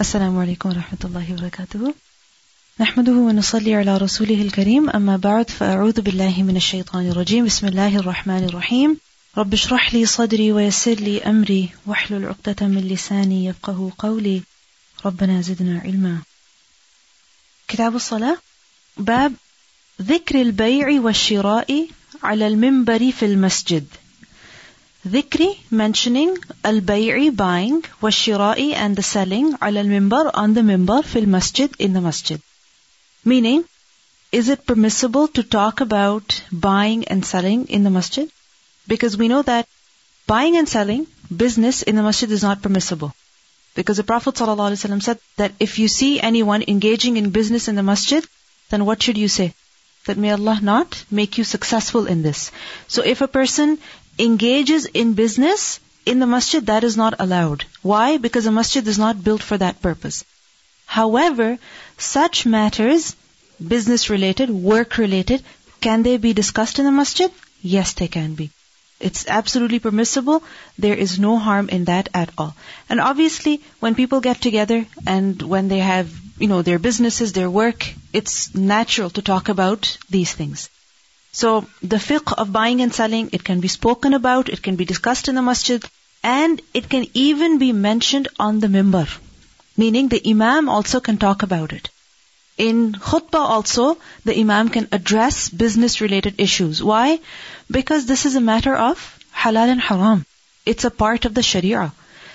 السلام عليكم ورحمة الله وبركاته. نحمده ونصلي على رسوله الكريم. أما بعد فأعوذ بالله من الشيطان الرجيم. بسم الله الرحمن الرحيم. رب اشرح لي صدري ويسر لي أمري. واحلل عقدة من لساني يفقه قولي. ربنا زدنا علما. كتاب الصلاة. باب ذكر البيع والشراء على المنبر في المسجد. Dhikri mentioning al buying, washira'i and the selling, على mimbar on the mimbar, في المسجد in the masjid. Meaning, is it permissible to talk about buying and selling in the masjid? Because we know that buying and selling business in the masjid is not permissible. Because the Prophet ﷺ said that if you see anyone engaging in business in the masjid, then what should you say? That may Allah not make you successful in this. So if a person engages in business in the masjid, that is not allowed. Why? Because a masjid is not built for that purpose. However, such matters, business related, work related, can they be discussed in the masjid? Yes, they can be. It's absolutely permissible. There is no harm in that at all. And obviously, when people get together and when they have, you know, their businesses, their work, it's natural to talk about these things. So the fiqh of buying and selling, it can be spoken about, it can be discussed in the masjid, and it can even be mentioned on the mimbar. Meaning the imam also can talk about it. In khutbah also, the imam can address business related issues. Why? Because this is a matter of halal and haram. It's a part of the sharia.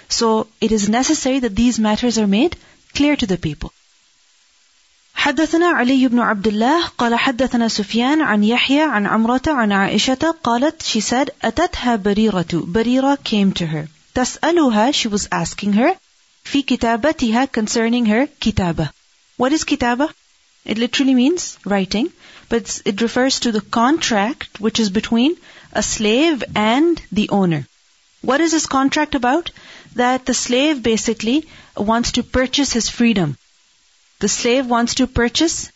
So it is necessary that these matters are made clear to the people. حدثنا علي بن عبد الله قال حدثنا سفيان عن يحيى عن عمرة عن عائشة قالت she said أتتها بريرة بريرة came to her تسألها she was asking her في كتابتها concerning her كتابة what is كتابة it literally means writing but it refers to the contract which is between a slave and the owner what is this contract about that the slave basically wants to purchase his freedom the slave wants to purchase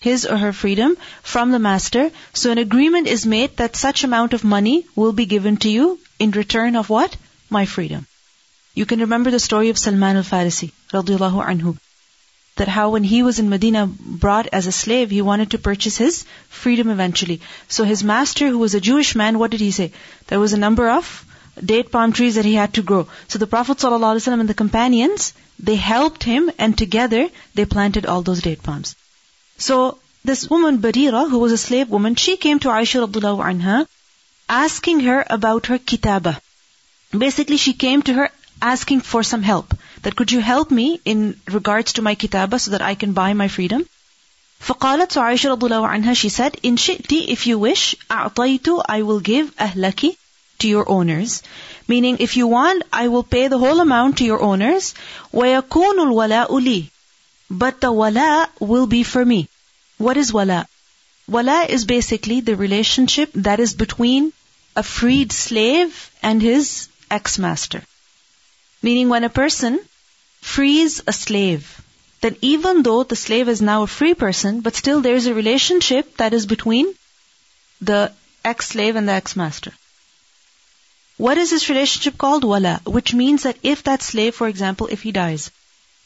his or her freedom from the master. So an agreement is made that such amount of money will be given to you in return of what? My freedom. You can remember the story of Salman al-Farisi, radiallahu anhu. That how when he was in Medina brought as a slave, he wanted to purchase his freedom eventually. So his master, who was a Jewish man, what did he say? There was a number of date palm trees that he had to grow. So the Prophet ﷺ and the companions, they helped him and together they planted all those date palms. So this woman Barira, who was a slave woman, she came to Aisha radiallahu anha asking her about her kitaba. Basically she came to her asking for some help. That could you help me in regards to my kitaba so that I can buy my freedom? فقالت to Aisha radiallahu anha, she said, In shi'ti, if you wish, أعطيت, I will give أهلك, to your owners. Meaning, if you want, I will pay the whole amount to your owners. وَيَكُونُ الْوَلَاءُ لِي But the wala will be for me. What is wala? Wala is basically the relationship that is between a freed slave and his ex-master. Meaning when a person frees a slave, then even though the slave is now a free person, but still there is a relationship that is between the ex-slave and the ex-master. What is this relationship called? Wala, which means that if that slave, for example, if he dies,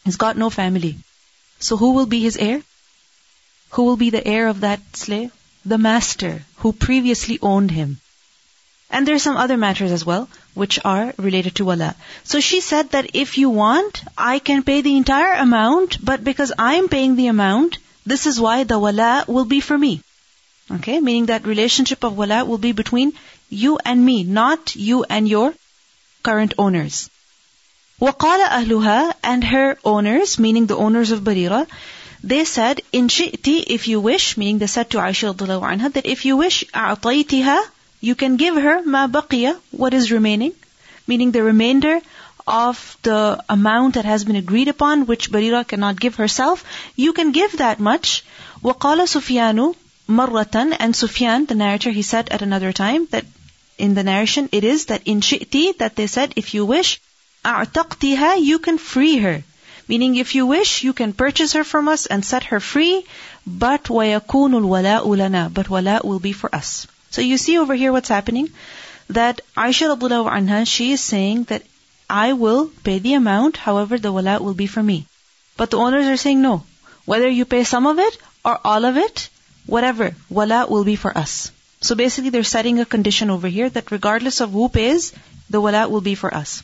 he's got no family. So who will be his heir? Who will be the heir of that slave? The master who previously owned him. And there are some other matters as well, which are related to wala. So she said that if you want, I can pay the entire amount, but because I am paying the amount, this is why the wala will be for me. Okay, meaning that relationship of wala will be between you and me, not you and your current owners. وقال أهلها and her owners, meaning the owners of Barira, they said, in shi'ti, if you wish, meaning they said to Aisha anha, that if you wish, أعطيتها, you can give her ma baqiya, what is remaining, meaning the remainder of the amount that has been agreed upon, which Barira cannot give herself, you can give that much. وقال سفيان مرة, and Sufyan, the narrator, he said at another time that in the narration, it is that in shi'ti, that they said, if you wish, a'taqtiha, you can free her. Meaning, if you wish, you can purchase her from us and set her free, but وَيَكُونُ الْوَلَاءُ لَنَا But wala will be for us. So you see over here what's happening? That Aisha radiallahu anha, she is saying that I will pay the amount, however the wala will be for me. But the owners are saying no. Whether you pay some of it or all of it, whatever, wala will be for us. So basically they're setting a condition over here that regardless of who pays, the wala will be for us.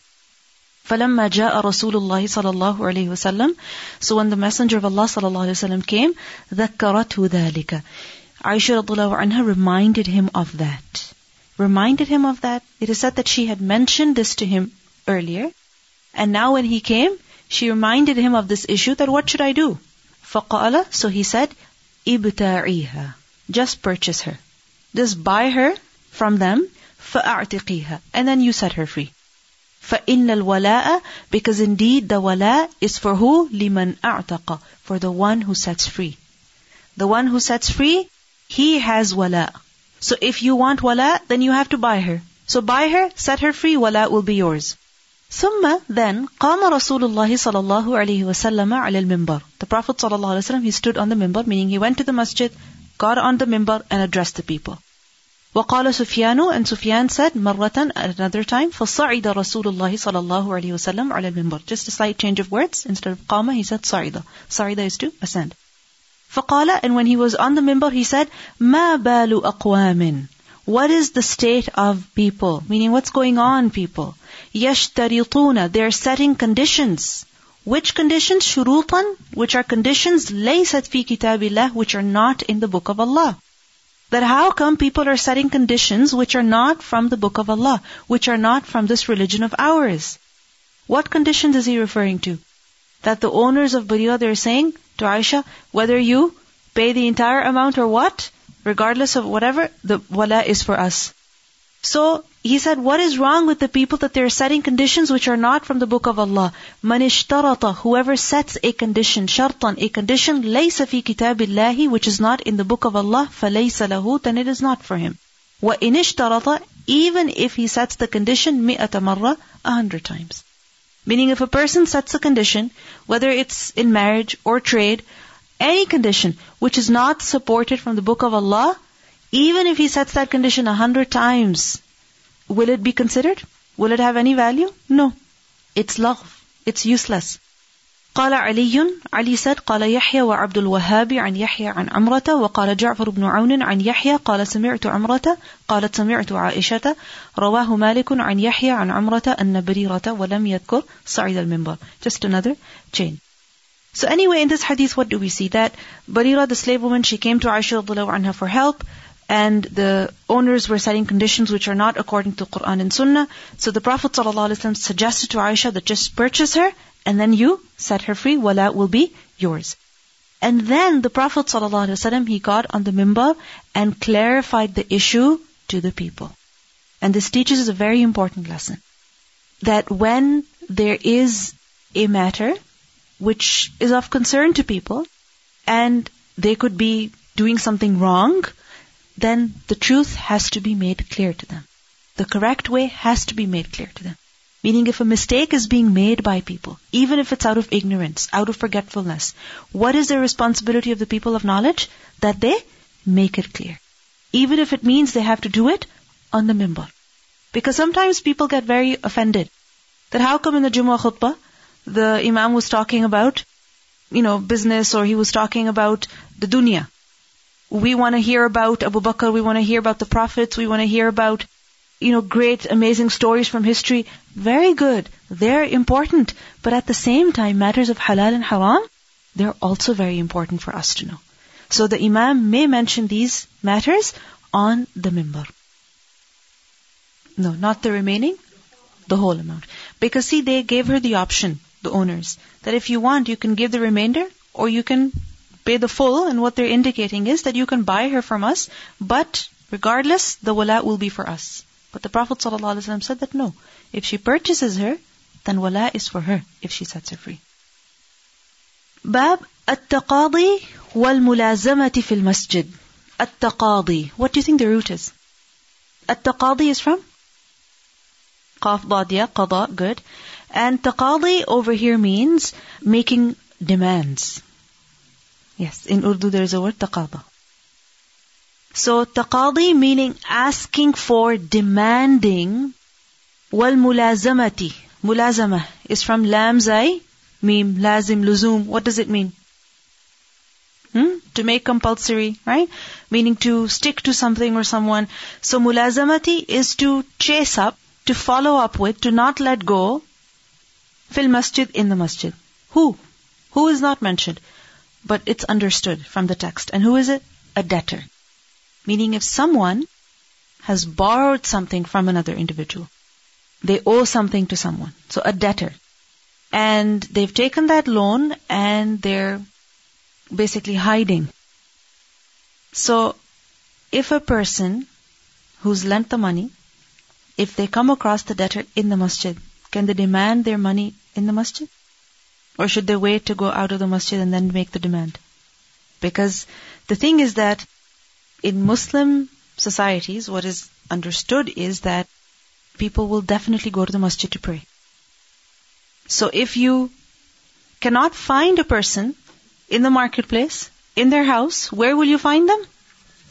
فلما جاء رسول الله صلى الله عليه وسلم So when the messenger of Allah صلى الله عليه وسلم came ذكرته ذلك Aisha radiallahu anha reminded him of that. Reminded him of that. It is said that she had mentioned this to him earlier. And now when he came, she reminded him of this issue that what should I do? فقال So he said, ibta'iha. Just purchase her. Just buy her from them. فأعتقيها. And then you set her free. فإن الولاء because indeed the wala is for who? لمن أعتق. For the one who sets free. The one who sets free he has wala. So if you want wala, then you have to buy her. So buy her, set her free, wala will be yours. ثم then قام رسول الله صلى الله عليه وسلم على المنبر. The Prophet صلى الله عليه وسلم he stood on the minbar, meaning he went to the masjid, got on the minbar and addressed the people. وقال سفيان and Sufyan said مرة at another time فصعد رسول الله صلى الله عليه وسلم على المنبر. Just a slight change of words. Instead of قام he said صعد. صعد is to ascend. فقال and when he was on the minbar he said ما بال أقوام What is the state of people? Meaning what's going on people? يشترطون They're setting conditions. Which conditions? Shurutan, which are conditions laysat fi kitabillah, which are not in the book of Allah. That how come people are setting conditions which are not from the book of Allah, which are not from this religion of ours? What conditions is he referring to? That the owners of Barira, they're saying to Aisha, whether you pay the entire amount or what, regardless of whatever, the wala is for us. So he said, what is wrong with the people that they're setting conditions which are not from the book of Allah? Man ishtarata, whoever sets a condition, shartan, a condition, laysa fi kitabillahi, which is not in the book of Allah, falaysa lahu, then it is not for him. Wa in ishtarata, even if he sets the condition mi'ata marra, a hundred times. Meaning if a person sets a condition, whether it's in marriage or trade, any condition which is not supported from the book of Allah, even if he sets that condition a hundred times, will it be considered? Will it have any value? No. It's love. It's useless. قال علي علي said قال يحيى وعبد الوهاب عن يحيى عن عمرة وقال جعفر بن عون عن يحيى قال سمعت عمرة قالت سمعت عائشة رواه مالك عن يحيى عن عمرة أن بريرة ولم يذكر صعيد المنبر just another chain So anyway, in this hadith, what do we see? That Barira, the slave woman, she came to Aisha anha for help, and the owners were setting conditions which are not according to Quran and Sunnah. So the Prophet ﷺ suggested to Aisha that just purchase her, and then you set her free, wala will be yours. And then the Prophet ﷺ, he got on the minbar and clarified the issue to the people. And this teaches us a very important lesson. That when there is a matter which is of concern to people, and they could be doing something wrong, then the truth has to be made clear to them. The correct way has to be made clear to them. Meaning if a mistake is being made by people, even if it's out of ignorance, out of forgetfulness, what is the responsibility of the people of knowledge? That they make it clear. Even if it means they have to do it on the mimbar. Because sometimes people get very offended. That how come in the Jummah khutbah, the Imam was talking about, you know, business or he was talking about the dunya. We want to hear about Abu Bakr, we want to hear about the prophets, we want to hear about you know, great, amazing stories from history. Very good. They're important. But at the same time, matters of halal and haram, they're also very important for us to know. So the Imam may mention these matters on the mimbar. No, not the remaining, the whole amount. Because see, they gave her the option, the owners, that if you want, you can give the remainder or you can pay the full. And what they're indicating is that you can buy her from us, but regardless, the wala will be for us. But the Prophet ﷺ said that no, if she purchases her, then wala is for her if she sets her free. باب التقاضي والملازمة في المسجد التقاضي What do you think the root is? التقاضي is from? قاف ضاد قضاء good and taqadi over here means making demands yes in Urdu there is a word taqada so taqadi meaning asking for, demanding. Wal mulazamati. Mulazama is from lam zai Mim, lazim, luzum. What does it mean? Hmm? To make compulsory, right? Meaning to stick to something or someone. So mulazamati is to chase up, to follow up with, to not let go. Fil masjid in the masjid. Who? Who is not mentioned? But it's understood from the text. And who is it? A debtor. Meaning if someone has borrowed something from another individual, they owe something to someone. So a debtor. And they've taken that loan and they're basically hiding. So, if a person who's lent the money, if they come across the debtor in the masjid, can they demand their money in the masjid? Or should they wait to go out of the masjid and then make the demand? Because the thing is that in Muslim societies, what is understood is that people will definitely go to the masjid to pray. So if you cannot find a person in the marketplace, in their house, where will you find them?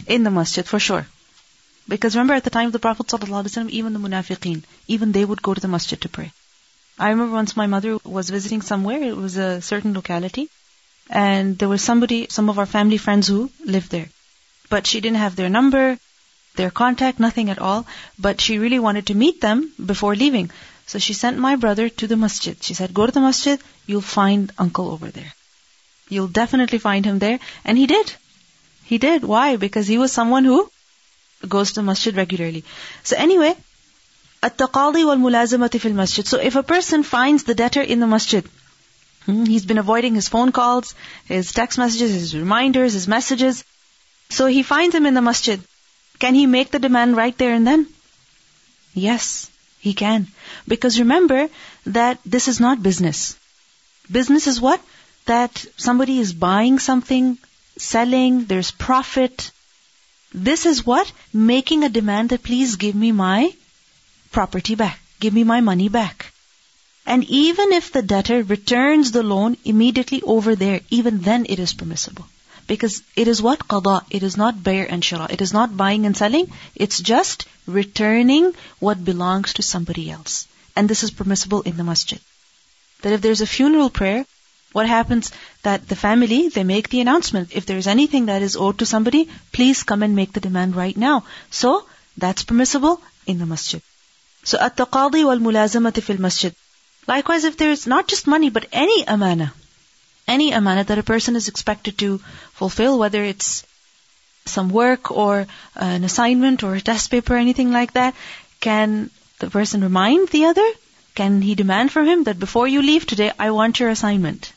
In the masjid, for sure. Because remember at the time of the Prophet ﷺ, even the munafiqeen, even they would go to the masjid to pray. I remember once my mother was visiting somewhere, it was a certain locality, and there was somebody, some of our family friends who lived there. But she didn't have their number, their contact, nothing at all, but she really wanted to meet them before leaving. So she sent my brother to the masjid. She said, go to the masjid, you'll find uncle over there. You'll definitely find him there. And he did. He did. Why? Because he was someone who goes to masjid regularly. So anyway, at-taqadi wal-mulazamati fil masjid. So if a person finds the debtor in the masjid, hmm, he's been avoiding his phone calls, his text messages, his reminders, his messages. So he finds him in the masjid. Can he make the demand right there and then? Yes, he can. Because remember that this is not business. Business is what? that somebody is buying something, selling, there's profit. This is what? Making a demand that please give me my property back. Give me my money back. And even if the debtor returns the loan immediately over there, even then it is permissible. Because it is what? Qada. It is not bay' and shira. It is not buying and selling. It's just returning what belongs to somebody else. And this is permissible in the masjid. That if there's a funeral prayer, what happens that the family, they make the announcement. If there's anything that is owed to somebody, please come and make the demand right now. So, that's permissible in the masjid. So at-taqadi wal-mulazamati fil masjid. Likewise, if there is not just money, but any amana, any amana that a person is expected to fulfill, whether it's some work or an assignment or a test paper or anything like that, can the person remind the other? Can he demand from him that before you leave today, I want your assignment?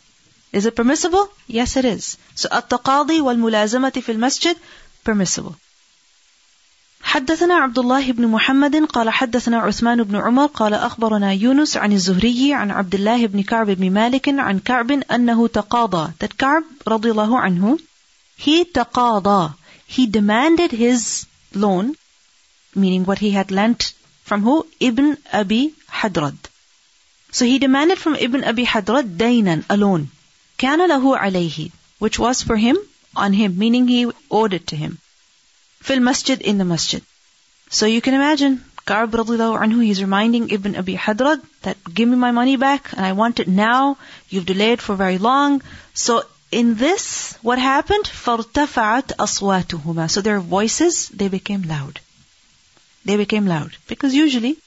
Is it permissible? Yes, it is. So at-taqadi wal-mulazamati fil masjid, permissible. حدثنا عبد الله بن محمد قال حدثنا عثمان بن عمر قال أخبرنا يونس عن الزهري عن عبد الله بن كعب بن مالك عن كعب أنه تقاضى that كعب رضي الله عنه he تقاضى he demanded his loan meaning what he had lent from who? Ibn Abi Hadrad. So he demanded from Ibn Abi Hadrad daynan, a loan. كان له عليه which was for him on him meaning he owed it to him fil masjid in the masjid so you can imagine Ka'b anhu he's reminding Ibn Abi Hadrad that give me my money back and I want it now you've delayed for very long so in this what happened فارتفعت أصواتهما so their voices they became loud they became loud because usually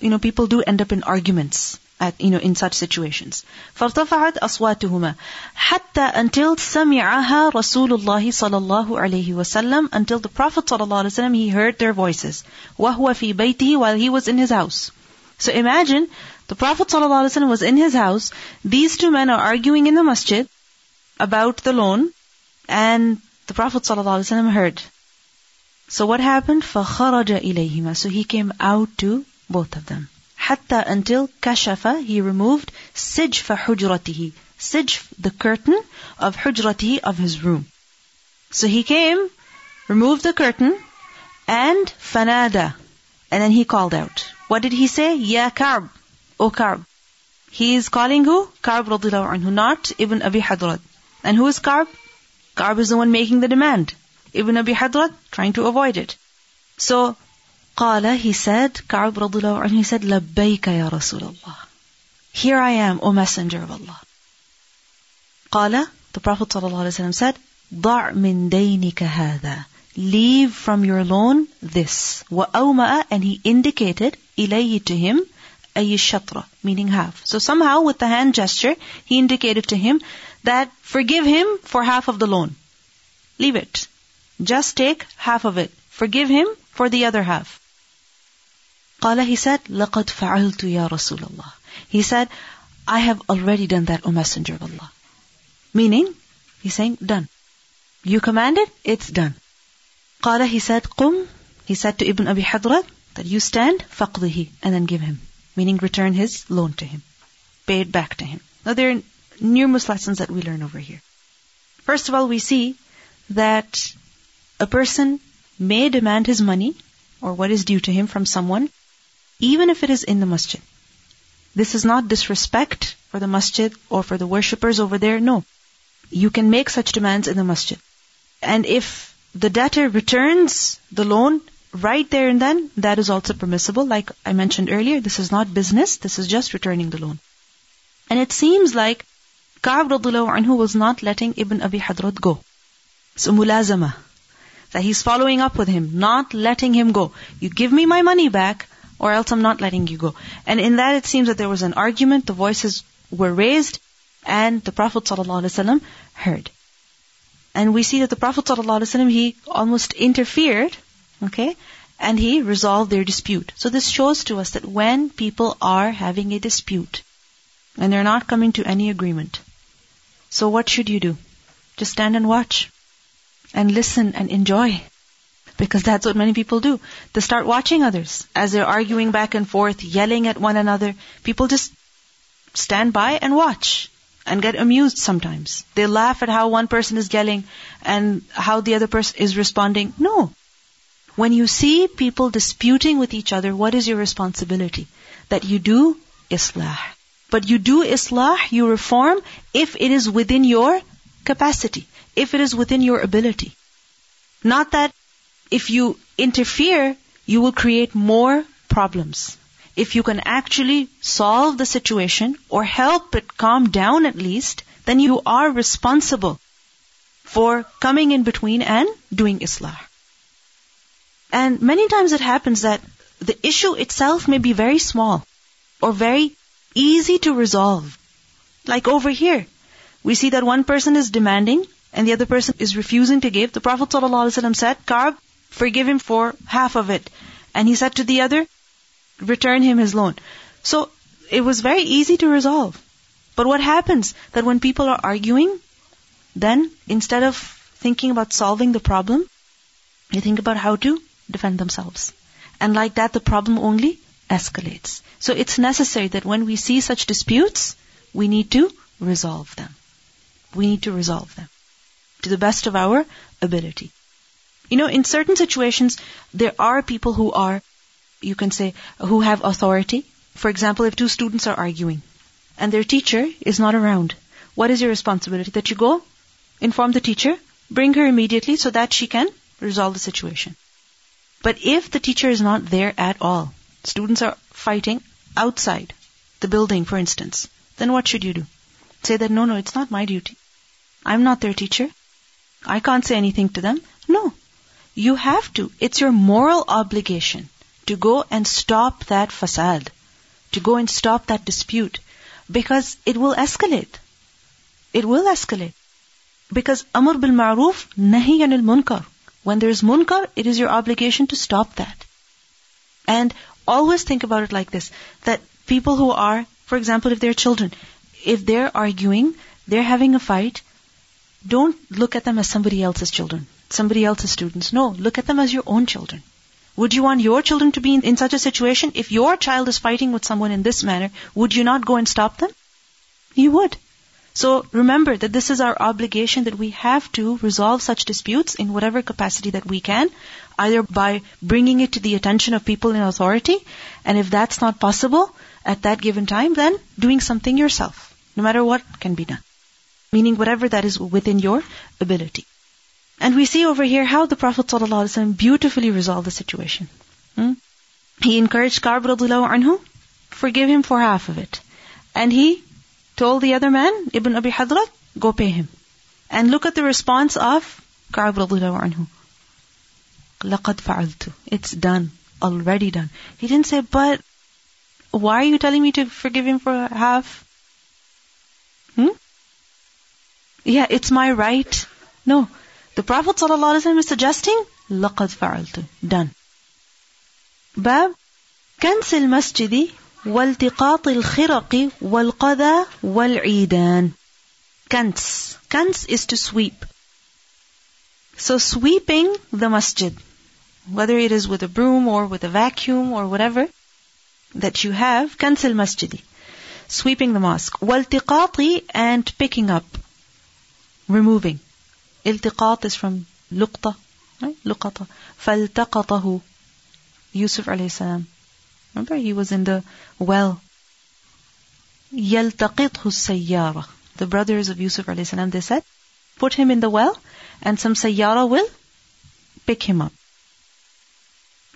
you know people do end up in arguments at, you know, in such situations. فارتفعت أصواتهما حتى until سمعها رسول الله صلى الله عليه وسلم until the Prophet صلى الله عليه وسلم he heard their voices وهو في بيته while he was in his house. So imagine the Prophet صلى الله عليه وسلم was in his house. These two men are arguing in the masjid about the loan, and the Prophet صلى الله عليه وسلم heard. So what happened? فخرج إليهما. So he came out to both of them. حتى until كشف he removed سجف حجرته سجف the curtain of حجرته of his room. So he came removed the curtain and fanada. And then he called out. What did he say? Ya Ka'b O Ka'b. He is calling who? Ka'b radiallahu anhu not Ibn Abi Hadrad. And who is Ka'b? Ka'b is the one making the demand. Ibn Abi Hadrad trying to avoid it. So قال he said Ka'b radiallahu anhu he said لبيك يا رسول الله Here I am, O Messenger of Allah. قال, the Prophet ﷺ said, ضع من دينك هذا. Leave from your loan this. وأومأ, and he indicated إليه to him أي الشطرة, meaning half. So somehow with the hand gesture, he indicated to him that forgive him for half of the loan. Leave it. Just take half of it. Forgive him for the other half. Qala, he said, لَقَدْ فَعَلْتُ يَا رَسُولَ اللَّهِ He said, I have already done that, O Messenger of Allah. Meaning, he's saying, done. You commanded, it's done. Qala, he said, قُمْ He said to Ibn Abi Hadrad, that you stand, فَقْضِهِ And then give him. Meaning, return his loan to him. Pay it back to him. Now there are numerous lessons that we learn over here. First of all, we see that a person may demand his money or what is due to him from someone even if it is in the masjid. This is not disrespect for the masjid or for the worshippers over there. No. You can make such demands in the masjid. And if the debtor returns the loan right there and then, that is also permissible. Like I mentioned earlier, this is not business, this is just returning the loan. And it seems like Ka'b anhu was not letting Ibn Abi Hadrad go. So mulazama. That he's following up with him, not letting him go. You give me my money back, or else I'm not letting you go. And in that it seems that there was an argument, the voices were raised, and the Prophet ﷺ heard. And we see that the Prophet ﷺ, he almost interfered, okay, and he resolved their dispute. So this shows to us that when people are having a dispute, and they're not coming to any agreement, so what should you do? Just stand and watch, and listen and enjoy. Because that's what many people do. They start watching others as they're arguing back and forth, yelling at one another. People just stand by and watch and get amused sometimes. They laugh at how one person is yelling and how the other person is responding. No. When you see people disputing with each other, what is your responsibility? That you do islah. But you do islah, you reform, if it is within your capacity, if it is within your ability. Not that if you interfere, you will create more problems. If you can actually solve the situation or help it calm down at least, then you are responsible for coming in between and doing islah. And many times it happens that the issue itself may be very small or very easy to resolve. Like over here, we see that one person is demanding and the other person is refusing to give. The Prophet ﷺ said, Ka'b, forgive him for half of it. And he said to the other, return him his loan. So it was very easy to resolve. But what happens that when people are arguing, then instead of thinking about solving the problem, they think about how to defend themselves. And like that, the problem only escalates. So it's necessary that when we see such disputes, we need to resolve them. We need to resolve them to the best of our ability. You know, in certain situations, there are people who are, you can say, who have authority. For example, if two students are arguing and their teacher is not around, what is your responsibility? That you go, inform the teacher, bring her immediately so that she can resolve the situation. But if the teacher is not there at all, students are fighting outside the building, for instance, then what should you do? Say that, no, no, it's not my duty. I'm not their teacher. I can't say anything to them. No. You have to. It's your moral obligation to go and stop that fasad, to go and stop that dispute, because it will escalate. It will escalate. Because amr bil ma'ruf, nahi anil munkar. When there is munkar, it is your obligation to stop that. And always think about it like this, that people who are, for example, if they're children, if they're arguing, they're having a fight, don't look at them as somebody else's children somebody else's students. No, look at them as your own children. Would you want your children to be in, in, such a situation? If your child is fighting with someone in this manner, would you not go and stop them? You would. So remember that this is our obligation that we have to resolve such disputes in whatever capacity that we can, either by bringing it to the attention of people in authority, and if that's not possible at that given time, then doing something yourself, no matter what can be done. Meaning whatever that is within your ability. And we see over here how the Prophet ﷺ beautifully resolved the situation. Hmm? He encouraged Ka'b anhu, forgive him for half of it. And he told the other man, Ibn Abi Hadrad, go pay him. And look at the response of Ka'b anhu. لَقَدْ فَعَلْتُ It's done. Already done. He didn't say, but why are you telling me to forgive him for half? Hmm? Yeah, it's my right. No, The Prophet ﷺ is suggesting, لَقَدْ فَعَلْتُ Done. باب كنس المسجد والتقاط الخرق والقذى والعيدان Kans. Kans is to sweep. So sweeping the masjid, whether it is with a broom or with a vacuum or whatever that you have, kans al masjidi. Sweeping the mosque. Waltiqati and picking up. Removing. Iltiqat is from luqta. Right? Luqata. Faltaqatahu. Yusuf alayhi salam. Remember, he was in the well. يلتقطه السيارة. The brothers of Yusuf alayhi salam, they said, put him in the well and some sayyara will pick him up.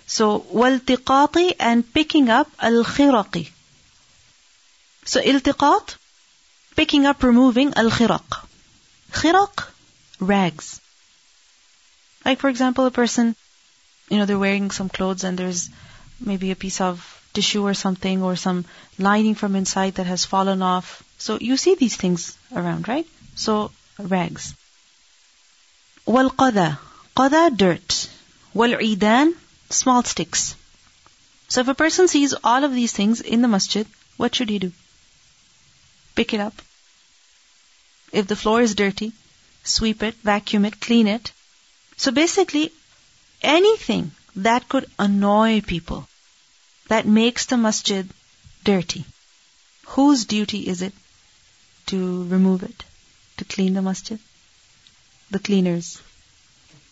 So, waltiqati and picking up al-khiraqi. So, iltiqat, picking up, removing al-khiraq. Khiraq, rags. Like for example, a person, you know, they're wearing some clothes and there's maybe a piece of tissue or something or some lining from inside that has fallen off. So you see these things around, right? So rags. Wal-qada. Qada, dirt. Wal-idan, small sticks. So if a person sees all of these things in the masjid, what should he do? Pick it up. If the floor is dirty, sweep it, vacuum it, clean it. So basically, anything that could annoy people, that makes the masjid dirty, whose duty is it to remove it, to clean the masjid? The cleaners.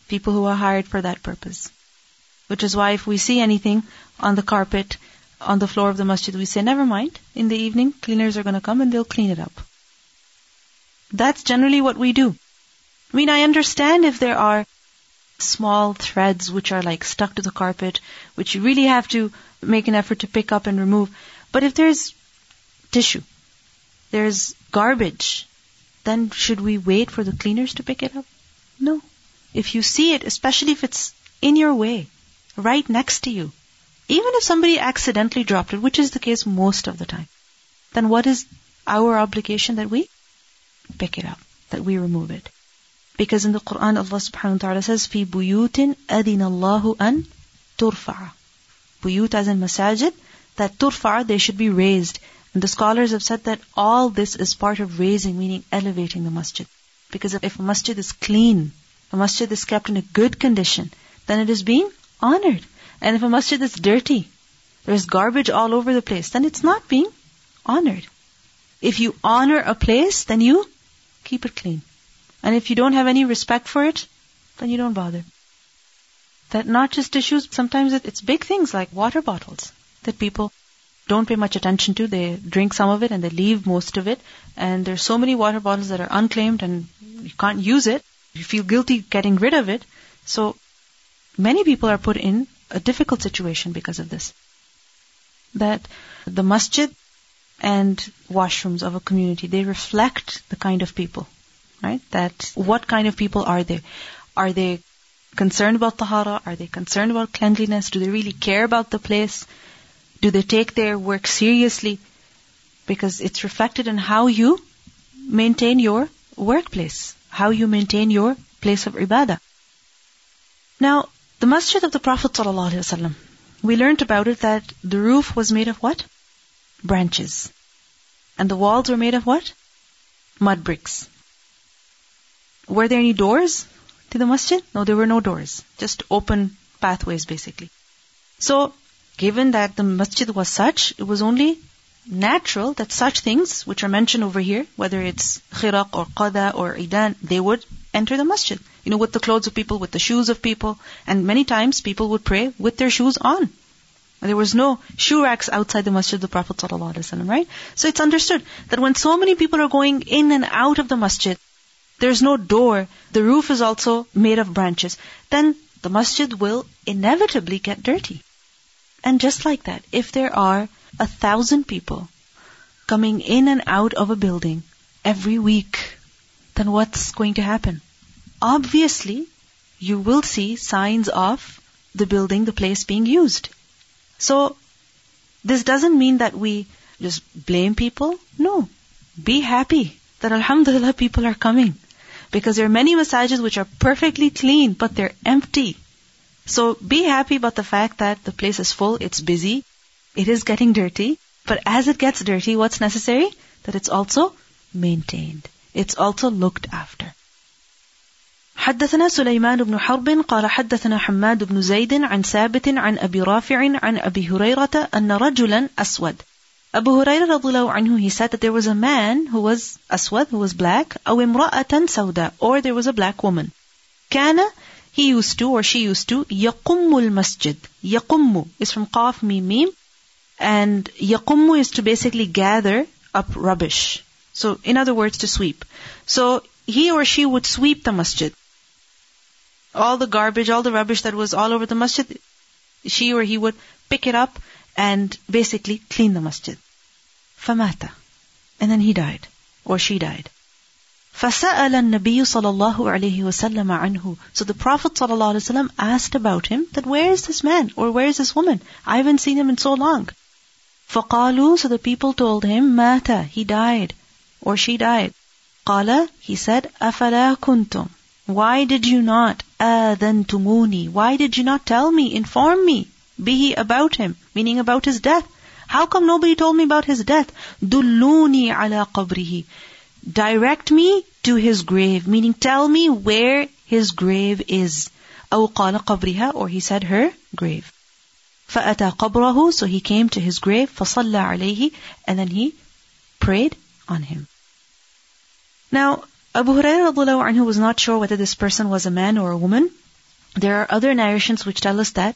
People who are hired for that purpose. Which is why if we see anything on the carpet, on the floor of the masjid, we say, never mind. In the evening, cleaners are going to come and they'll clean it up. That's generally what we do. I mean, I understand if there are small threads which are like stuck to the carpet, which you really have to make an effort to pick up and remove. But if there's tissue, there's garbage, then should we wait for the cleaners to pick it up? No. If you see it, especially if it's in your way, right next to you, even if somebody accidentally dropped it, which is the case most of the time, then what is our obligation that we pick it up, that we remove it? Because in the Quran, Allah subhanahu wa ta'ala says, في بيوت أذن الله أن ترفع. Buyut as in masajid, that turfa, they should be raised. And the scholars have said that all this is part of raising, meaning elevating the masjid. Because if a masjid is clean, a masjid is kept in a good condition, then it is being honored. And if a masjid is dirty, there's garbage all over the place, then it's not being honored. If you honor a place, then you keep it clean. And if you don't have any respect for it, then you don't bother. That not just tissues, sometimes it's big things like water bottles that people don't pay much attention to. They drink some of it and they leave most of it. And there's so many water bottles that are unclaimed and you can't use it. You feel guilty getting rid of it. So many people are put in a difficult situation because of this. That the masjid and washrooms of a community, they reflect the kind of people right? That what kind of people are they? Are they concerned about tahara? Are they concerned about cleanliness? Do they really care about the place? Do they take their work seriously? Because it's reflected in how you maintain your workplace, how you maintain your place of ibadah. Now, the masjid of the Prophet ﷺ, we learned about it that the roof was made of what? Branches. And the walls were made of what? Mud bricks. Were there any doors to the masjid? No, there were no doors. Just open pathways basically. So, given that the masjid was such, it was only natural that such things, which are mentioned over here, whether it's khiraq or qada or idan, they would enter the masjid. You know, with the clothes of people, with the shoes of people, and many times people would pray with their shoes on. There was no shoe racks outside the masjid of the Prophet ﷺ, right? So it's understood that when so many people are going in and out of the masjid, there's no door, the roof is also made of branches, then the masjid will inevitably get dirty. And just like that, if there are a thousand people coming in and out of a building every week, then what's going to happen? Obviously, you will see signs of the building, the place being used. So, this doesn't mean that we just blame people. No. Be happy that Alhamdulillah people are coming. Because there are many masajid which are perfectly clean, but they're empty. So be happy about the fact that the place is full, it's busy, it is getting dirty, but as it gets dirty, what's necessary? That it's also maintained. It's also looked after. حدثنا سليمان بن حرب قال حدثنا حماد بن زيد عن ثابت عن أبي رافع عن أبي هريرة أن رجلا أسود Abu Hurairah radiallahu anhu, he said that there was a man who was aswad, who was black, أو امرأة سوداء, or there was a black woman. كان, he used to, or she used to, يقم المسجد. يقم is from قاف ميم ميم, and يقم is to basically gather up rubbish. So, in other words, to sweep. So, he or she would sweep the masjid. All the garbage, all the rubbish that was all over the masjid, she or he would pick it up and basically clean the masjid. فمات. And then he died. Or she died. فسأل النبي صلى الله عليه وسلم عنه. So the Prophet صلى الله عليه وسلم asked about him that where is this man or where is this woman? I haven't seen him in so long. فقالوا So the people told him مات. He died. Or she died. قال He said أفلا كنتم Why did you not آذنتموني Why did you not tell me, inform me bihi about him, meaning about his death. How come nobody told me about his death? Dulluni ala qabrihi. Direct me to his grave, meaning tell me where his grave is. أو قال قبرها, or he said her grave. فأتى قبره, so he came to his grave, فصلى عليه, and then he prayed on him. Now, Abu Hurairah anhu was not sure whether this person was a man or a woman. There are other narrations which tell us that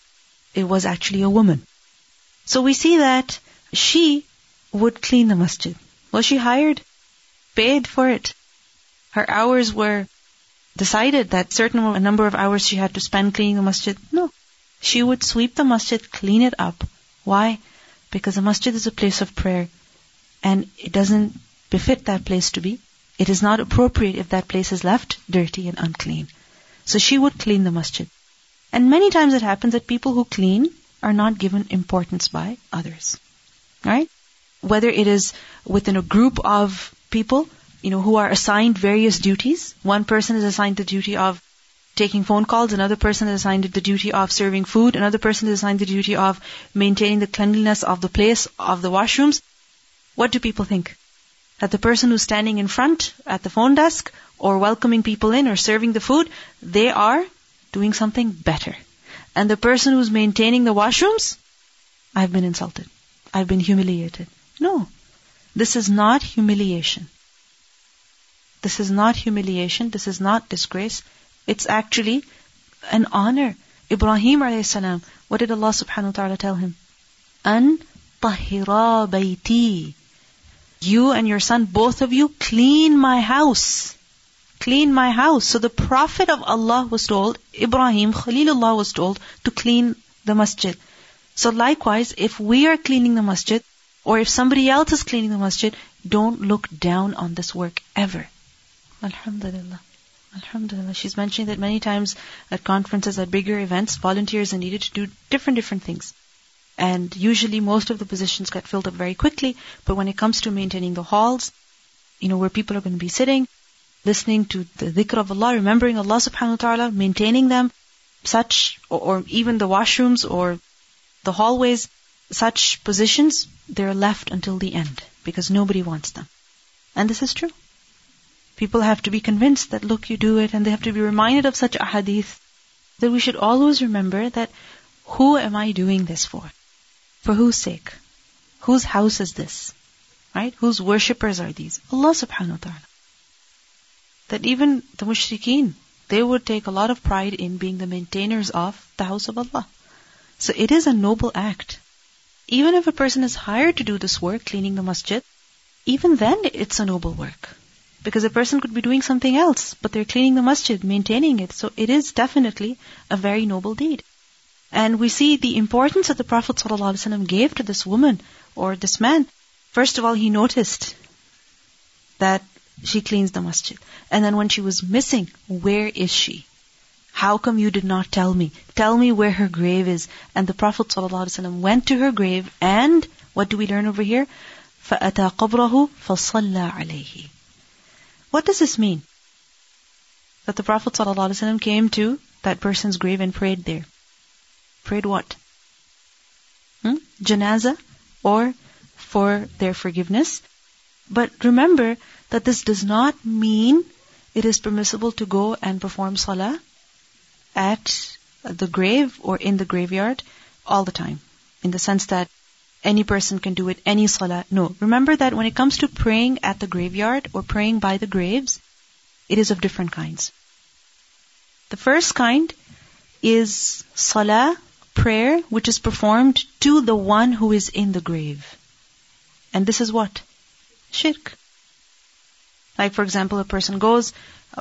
it was actually a woman. So we see that she would clean the masjid. Was she hired? Paid for it. Her hours were decided that certain number of hours she had to spend cleaning the masjid. No. She would sweep the masjid, clean it up. Why? Because the masjid is a place of prayer and it doesn't befit that place to be. It is not appropriate if that place is left dirty and unclean. So she would clean the masjid. And many times it happens that people who clean are not given importance by others. Right? Whether it is within a group of people, you know, who are assigned various duties. One person is assigned the duty of taking phone calls, another person is assigned the duty of serving food, another person is assigned the duty of maintaining the cleanliness of the place, of the washrooms. What do people think? That the person who's standing in front at the phone desk or welcoming people in or serving the food, they are doing something better. And the person who's maintaining the washrooms, I've been insulted. I've been humiliated. No. This is not humiliation. This is not humiliation. This is not disgrace. It's actually an honor. Ibrahim alayhi salam, what did Allah subhanahu wa ta'ala tell him? An tahira bayti. You and your son, both of you, clean my house clean my house. So the Prophet of Allah was told, Ibrahim, Khalilullah was told to clean the masjid. So likewise, if we are cleaning the masjid, or if somebody else is cleaning the masjid, don't look down on this work ever. Alhamdulillah. Alhamdulillah. She's mentioning that many times at conferences, at bigger events, volunteers are needed to do different, different things. And usually most of the positions get filled up very quickly, but when it comes to maintaining the halls, you know, where people are going to be sitting, listening to the dhikr of Allah, remembering Allah subhanahu wa ta'ala, maintaining them, such, or, or even the washrooms or the hallways, such positions, they're left until the end because nobody wants them. And this is true. People have to be convinced that look, you do it, and they have to be reminded of such a hadith that we should always remember that who am I doing this for? For whose sake? Whose house is this? Right? Whose worshippers are these? Allah subhanahu wa ta'ala that even the mushrikeen, they would take a lot of pride in being the maintainers of the house of Allah. So it is a noble act. Even if a person is hired to do this work, cleaning the masjid, even then it's a noble work. Because a person could be doing something else, but they're cleaning the masjid, maintaining it. So it is definitely a very noble deed. And we see the importance that the Prophet ﷺ gave to this woman or this man First of all, he noticed that she cleans the masjid. And then when she was missing, where is she? How come you did not tell me? Tell me where her grave is. And the Prophet ﷺ went to her grave and what do we learn over here? فَأَتَى قَبْرَهُ فَصَلَّى عَلَيْهِ What does this mean? That the Prophet ﷺ came to that person's grave and prayed there. Prayed what? Hmm? Janazah or for their forgiveness. But remember that this does not mean it is permissible to go and perform salah at the grave or in the graveyard all the time. In the sense that any person can do it, any salah. No. Remember that when it comes to praying at the graveyard or praying by the graves, it is of different kinds. The first kind is salah, prayer, which is performed to the one who is in the grave. And this is what? Shirk. Like for example, a person goes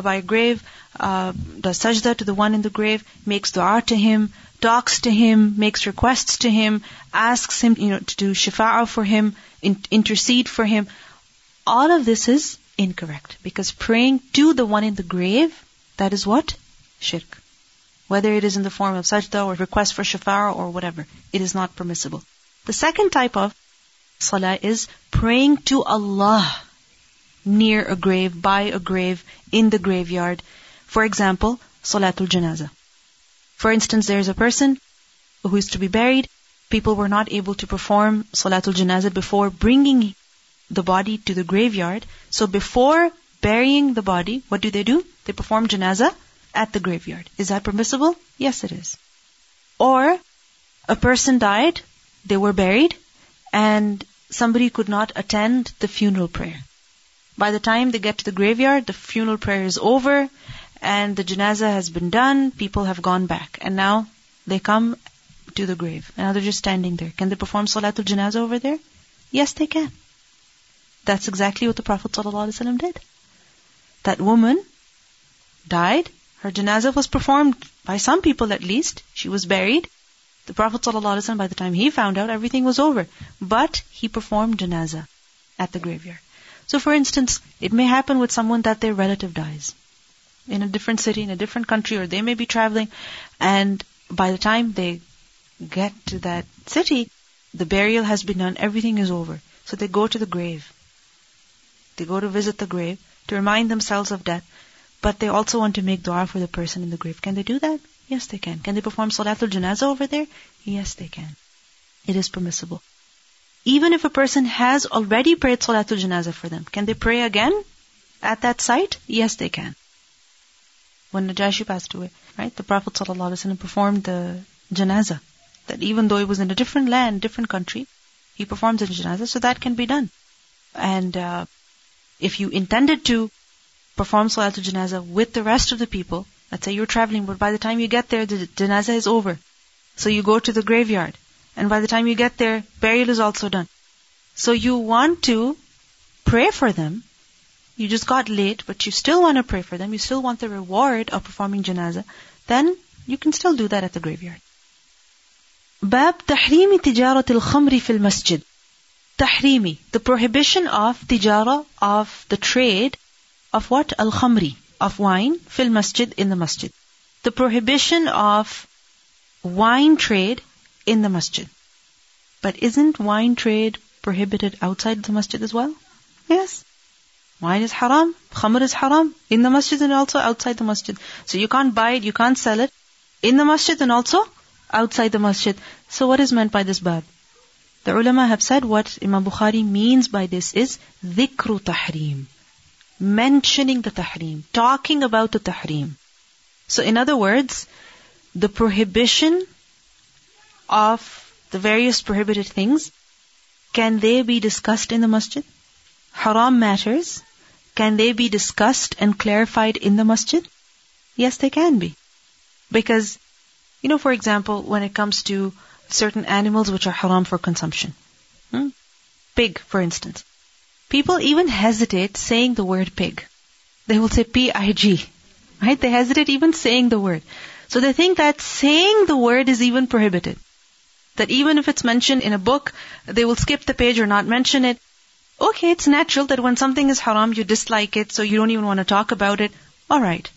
by a grave, uh, does sajda to the one in the grave, makes dua to him, talks to him, makes requests to him, asks him, you know, to do shafa'ah for him, in, intercede for him. All of this is incorrect because praying to the one in the grave, that is what? Shirk. Whether it is in the form of sajda or request for shafa'ah or whatever, it is not permissible. The second type of salah is praying to Allah near a grave, by a grave, in the graveyard. For example, Salatul Janazah. For instance, there is a person who is to be buried. People were not able to perform Salatul Janazah before bringing the body to the graveyard. So before burying the body, what do they do? They perform Janazah at the graveyard. Is that permissible? Yes, it is. Or a person died, they were buried, and somebody could not attend the funeral prayer. By the time they get to the graveyard, the funeral prayer is over and the janazah has been done, people have gone back. And now they come to the grave. Now they're just standing there. Can they perform salatul janazah over there? Yes, they can. That's exactly what the Prophet ﷺ did. That woman died, her janazah was performed by some people at least. She was buried. The Prophet ﷺ, by the time he found out, everything was over. But he performed janazah at the graveyard. So for instance, it may happen with someone that their relative dies in a different city, in a different country, or they may be traveling, and by the time they get to that city, the burial has been done, everything is over. So they go to the grave. They go to visit the grave to remind themselves of death, but they also want to make dua for the person in the grave. Can they do that? Yes, they can. Can they perform Salatul Janazah over there? Yes, they can. It is permissible. Even if a person has already prayed Salatul Janazah for them, can they pray again at that site? Yes, they can. When Najashi passed away, right, the Prophet ﷺ performed the Janazah. That even though it was in a different land, different country, he performed the Janazah, so that can be done. And uh, if you intended to perform Salatul Janazah with the rest of the people, let's say you're traveling, but by the time you get there, the Janazah is over. So you go to the graveyard. And by the time you get there, burial is also done. So you want to pray for them. You just got late, but you still want to pray for them. You still want the reward of performing janazah. Then you can still do that at the graveyard. باب تحريم تجارة الخمر في المسجد. تحريمي, the prohibition of tijara, of the trade of what? Al-khamri, of wine, fil masjid, in the masjid. The prohibition of wine trade in the masjid. But isn't wine trade prohibited outside the masjid as well? Yes. Wine is haram, khamr is haram, in the masjid and also outside the masjid. So you can't buy it, you can't sell it, in the masjid and also outside the masjid. So what is meant by this bab? The ulama have said what Imam Bukhari means by this is dhikru tahrim. Mentioning the tahrim, talking about the tahrim. So in other words, the prohibition of the various prohibited things, can they be discussed in the masjid? Haram matters, can they be discussed and clarified in the masjid? Yes, they can be. Because, you know, for example, when it comes to certain animals which are haram for consumption. Hmm? Pig, for instance. People even hesitate saying the word pig. They will say P-I-G. Right? They hesitate even saying the word. So they think that saying the word is even prohibited. That even if it's mentioned in a book, they will skip the page or not mention it. Okay, it's natural that when something is haram, you dislike it, so you don't even want to talk about it. Alright.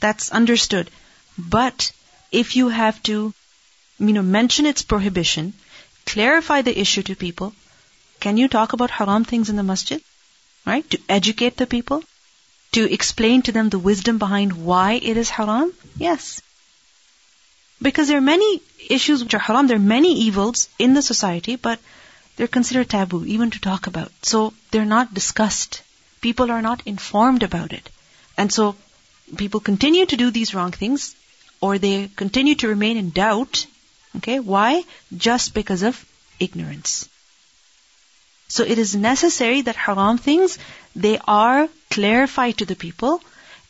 That's understood. But if you have to, you know, mention its prohibition, clarify the issue to people, can you talk about haram things in the masjid? Right? To educate the people? To explain to them the wisdom behind why it is haram? Yes. Because there are many issues which are haram, there are many evils in the society, but they're considered taboo, even to talk about. So they're not discussed. People are not informed about it. And so people continue to do these wrong things, or they continue to remain in doubt. Okay, why? Just because of ignorance. So it is necessary that haram things, they are clarified to the people,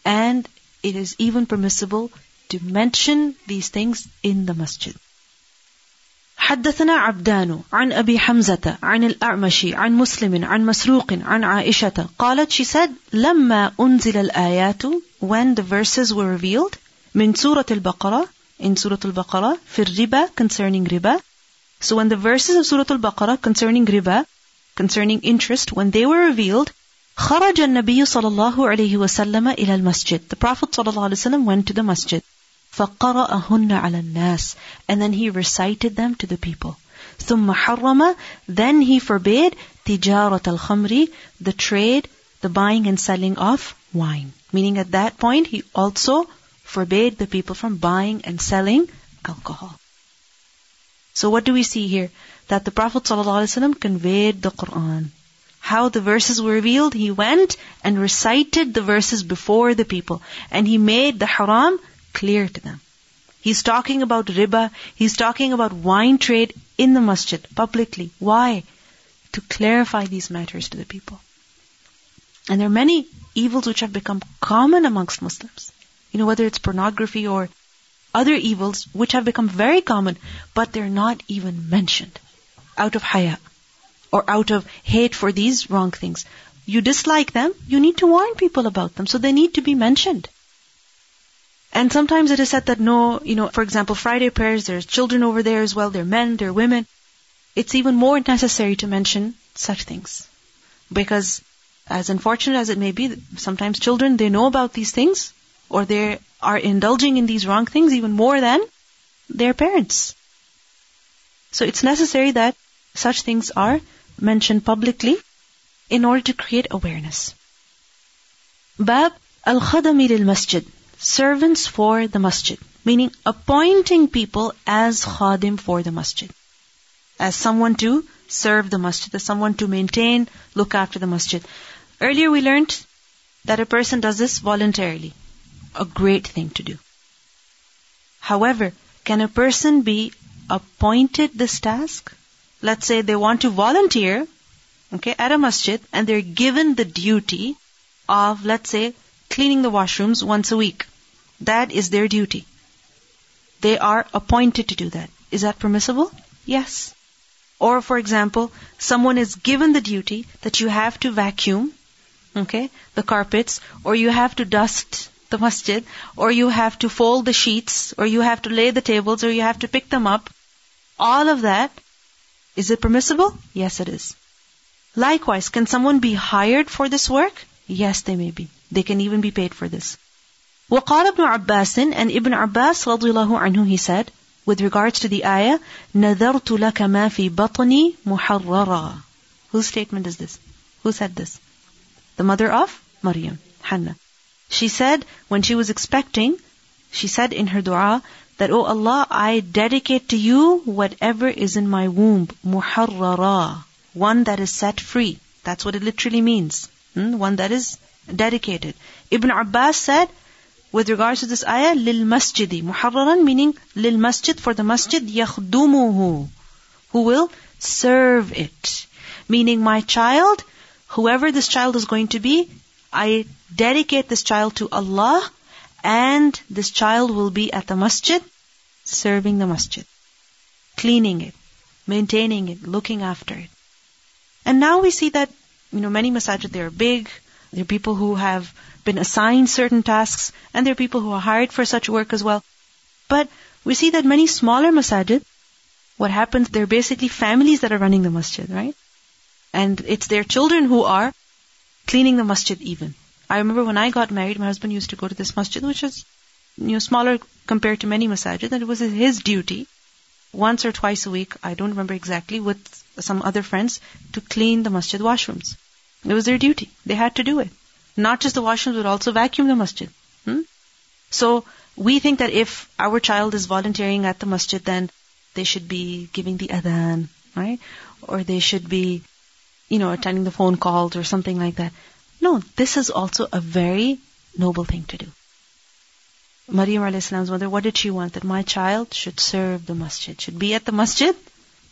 and it is even permissible to mention these things in the masjid. حدثنا عبدان عن أبي حمزة عن الأعمش عن مسلم عن مسروق عن عائشة قالت she said لما أنزل الآيات when the verses were revealed من سورة البقرة in سورة البقرة في الربا concerning riba so when the verses of سورة البقرة concerning riba concerning interest when they were revealed خرج النبي صلى الله عليه وسلم إلى المسجد the Prophet صلى الله عليه وسلم went to the masjid فقرأهن على الناس and then he recited them to the people ثم حرم then he forbade تجارة الخمر the trade the buying and selling of wine meaning at that point he also forbade the people from buying and selling alcohol so what do we see here that the Prophet ﷺ conveyed the Quran how the verses were revealed, he went and recited the verses before the people. And he made the haram clear to them. He's talking about riba. He's talking about wine trade in the masjid, publicly. Why? To clarify these matters to the people. And there are many evils which have become common amongst Muslims. You know, whether it's pornography or other evils which have become very common, but they're not even mentioned out of haya or out of hate for these wrong things. You dislike them, you need to warn people about them, so they need to be mentioned. And sometimes it is said that no, you know, for example, Friday prayers, there's children over there as well, there are men, there are women. It's even more necessary to mention such things. Because as unfortunate as it may be, sometimes children, they know about these things, or they are indulging in these wrong things even more than their parents. So it's necessary that such things are mentioned publicly in order to create awareness. Bab al-khadami lil masjid servants for the masjid, meaning appointing people as khadim for the masjid, as someone to serve the masjid, as someone to maintain, look after the masjid. Earlier we learned that a person does this voluntarily, a great thing to do. However, can a person be appointed this task? Let's say they want to volunteer, okay, at a masjid and they're given the duty of, let's say, cleaning the washrooms once a week. That is their duty. They are appointed to do that. Is that permissible? Yes. Or, for example, someone is given the duty that you have to vacuum, okay, the carpets, or you have to dust the masjid, or you have to fold the sheets, or you have to lay the tables, or you have to pick them up. All of that, is it permissible? Yes, it is. Likewise, can someone be hired for this work? Yes, they may be. They can even be paid for this. وقال ابن عباس and Ibn Abbas رضي الله عنه he said with regards to the ayah نذرت لك ما في بطني محررا Whose statement is this? Who said this? The mother of Maryam, Hannah. She said when she was expecting, she said in her dua that, Oh Allah, I dedicate to you whatever is in my womb, muharrara, one that is set free. That's what it literally means. Hmm? One that is dedicated. Ibn Abbas said, with regards to this ayah, lil masjidi. Muharraran meaning lil masjid for the masjid yakhdumuhu. Who will serve it. Meaning my child, whoever this child is going to be, I dedicate this child to Allah and this child will be at the masjid serving the masjid. Cleaning it, maintaining it, looking after it. And now we see that, you know, many masajid, they are big, there are people who have been assigned certain tasks, and there are people who are hired for such work as well. But we see that many smaller masajid, what happens, they're basically families that are running the masjid, right? And it's their children who are cleaning the masjid even. I remember when I got married, my husband used to go to this masjid, which is you know, smaller compared to many masajid, and it was his duty once or twice a week, I don't remember exactly, with some other friends to clean the masjid washrooms. It was their duty. They had to do it. Not just the washrooms, but also vacuum the masjid. Hmm? So we think that if our child is volunteering at the masjid, then they should be giving the adhan, right? Or they should be, you know, attending the phone calls or something like that. No, this is also a very noble thing to do. Maryam a.s.'s mother, what did she want? That my child should serve the masjid, should be at the masjid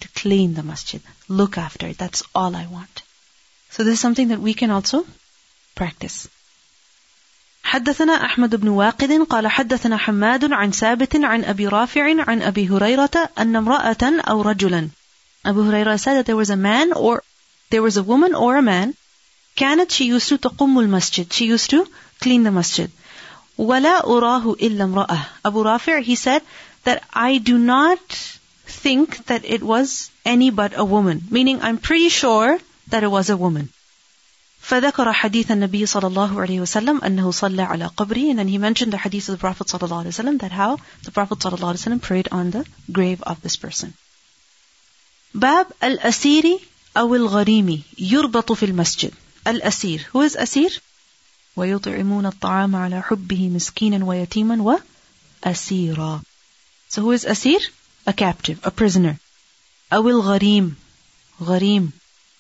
to clean the masjid, look after it. That's all I want. So this is something that we can also practice. حدثنا أحمد بن واقد قال حدثنا حماد عن ثابت عن أبي رافع عن أبي هريرة أن امرأة أو رجلا Abu Huraira said that there was a man or there was a woman or a man كانت she used to تقم المسجد she used to clean the masjid وَلَا أُرَاهُ إِلَّا امْرَأَةً Abu Rafi' he said that I do not think that it was any but a woman. Meaning I'm pretty sure that it was a woman. فذكر حديث النبي صلى الله عليه وسلم أنه صلى على قبره and then he mentioned the hadith of the Prophet صلى الله عليه وسلم that how the Prophet صلى الله عليه وسلم prayed on the grave of this person. باب الأسير أو الغريم يربط في المسجد. الأسير. Who is أسير? ويطعمون الطعام على حبه مسكينا ويتيما وأسيرا So who is أسير? A captive, a prisoner. أو الغريم غريم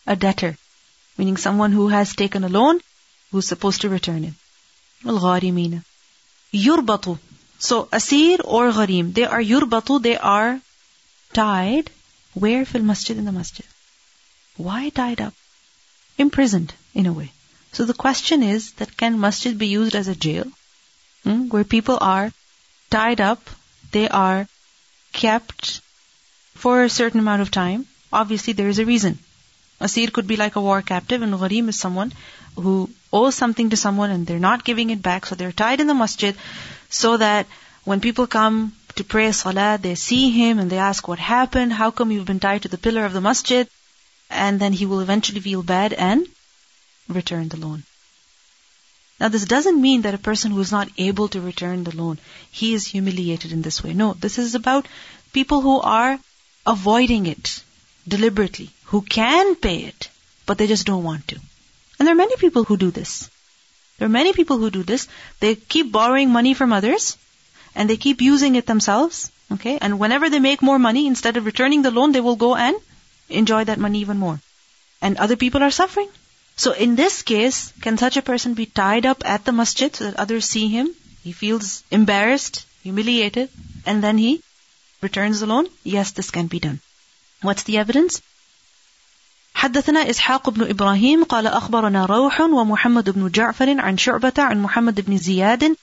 a debtor meaning someone who has taken a loan who's supposed to return it الغارمين يربط so أسير or غريم they are يربط they are tied where في المسجد in the masjid why tied up imprisoned in a way so the question is that can masjid be used as a jail? Hmm? Where people are tied up, they are kept for a certain amount of time. Obviously there is a reason. Asir could be like a war captive and gharim is someone who owes something to someone and they're not giving it back. So they're tied in the masjid so that when people come to pray salah, they see him and they ask what happened, how come you've been tied to the pillar of the masjid? And then he will eventually feel bad and return the loan. Now this doesn't mean that a person who is not able to return the loan, he is humiliated in this way. No, this is about people who are avoiding it deliberately, who can pay it, but they just don't want to. And there are many people who do this. There are many people who do this. They keep borrowing money from others, and they keep using it themselves, okay? And whenever they make more money, instead of returning the loan, they will go and enjoy that money even more. And other people are suffering. So in this case, can such a person be tied up at the masjid so that others see him? He feels embarrassed, humiliated, and then he returns the loan? Yes, this can be done. What's the evidence? حدثنا إسحاق بن إبراهيم قال أخبرنا روح ومحمد بن جعفر عن شعبة عن محمد بن زياد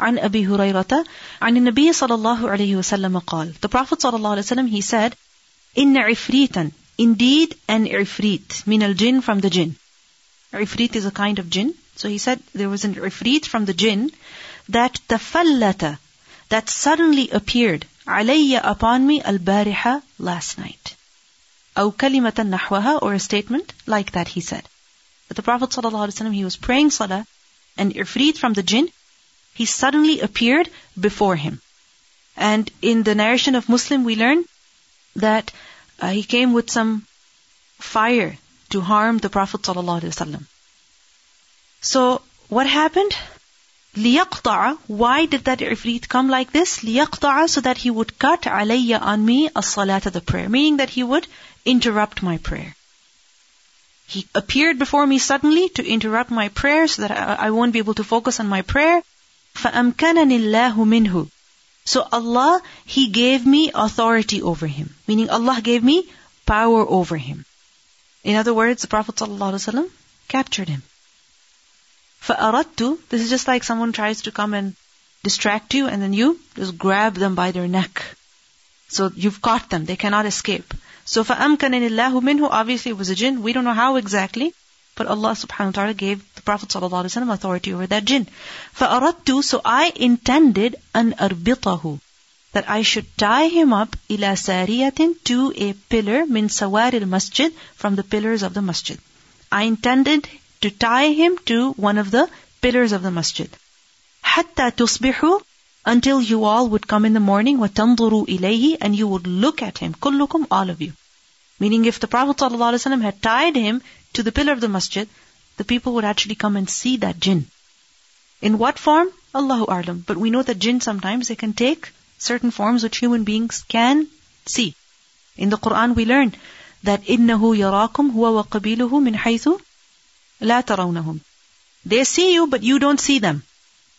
عن أبي هريرة عن النبي صلى الله عليه وسلم قال The Prophet صلى الله عليه وسلم he said إن عفريتا Indeed an عفريت من الجن from the jinn Ifrit is a kind of jinn. So he said there was an ifrit from the jinn that tafallata, that suddenly appeared alayya upon me al-bariha last night. أو كلمة نحوها or a statement like that he said. But the Prophet ﷺ, he was praying salah and ifrit from the jinn, he suddenly appeared before him. And in the narration of Muslim we learn that uh, he came with some fire to harm the Prophet ﷺ. So, what happened? لِيَقْطَعَ Why did that ifrit come like this? لِيَقْطَعَ So that he would cut alayya on me as-salat the prayer. Meaning that he would interrupt my prayer. He appeared before me suddenly to interrupt my prayer so that I, I won't be able to focus on my prayer. فَأَمْكَنَنِ اللَّهُ مِنْهُ So Allah, He gave me authority over him. Meaning Allah gave me power over him. In other words, the Prophet ﷺ captured him. فَأَرَدْتُ This is just like someone tries to come and distract you and then you just grab them by their neck. So you've caught them. They cannot escape. So فَأَمْكَنَنِ اللَّهُ مِنْهُ Obviously it was a jinn. We don't know how exactly. But Allah subhanahu wa ta'ala gave the Prophet authority over that jinn. فَأَرَدْتُ So I intended an arbitahu that I should tie him up ila sariyatin to a pillar min sawaril masjid from the pillars of the masjid. I intended to tie him to one of the pillars of the masjid. Hatta tusbihu until you all would come in the morning وَتَنْظُرُوا إِلَيْهِ and you would look at him كُلُّكُمْ all of you meaning if the Prophet ﷺ had tied him to the pillar of the masjid the people would actually come and see that jinn in what form Allahu A'lam but we know that jinn sometimes they can take certain forms which human beings can see in the Quran we learn that إِنَّهُ يَرَاكُمْ هُوَ وَقَبِيلُهُ مِنْ حَيْثُ لَا تَرَوْنَهُمْ they see you but you don't see them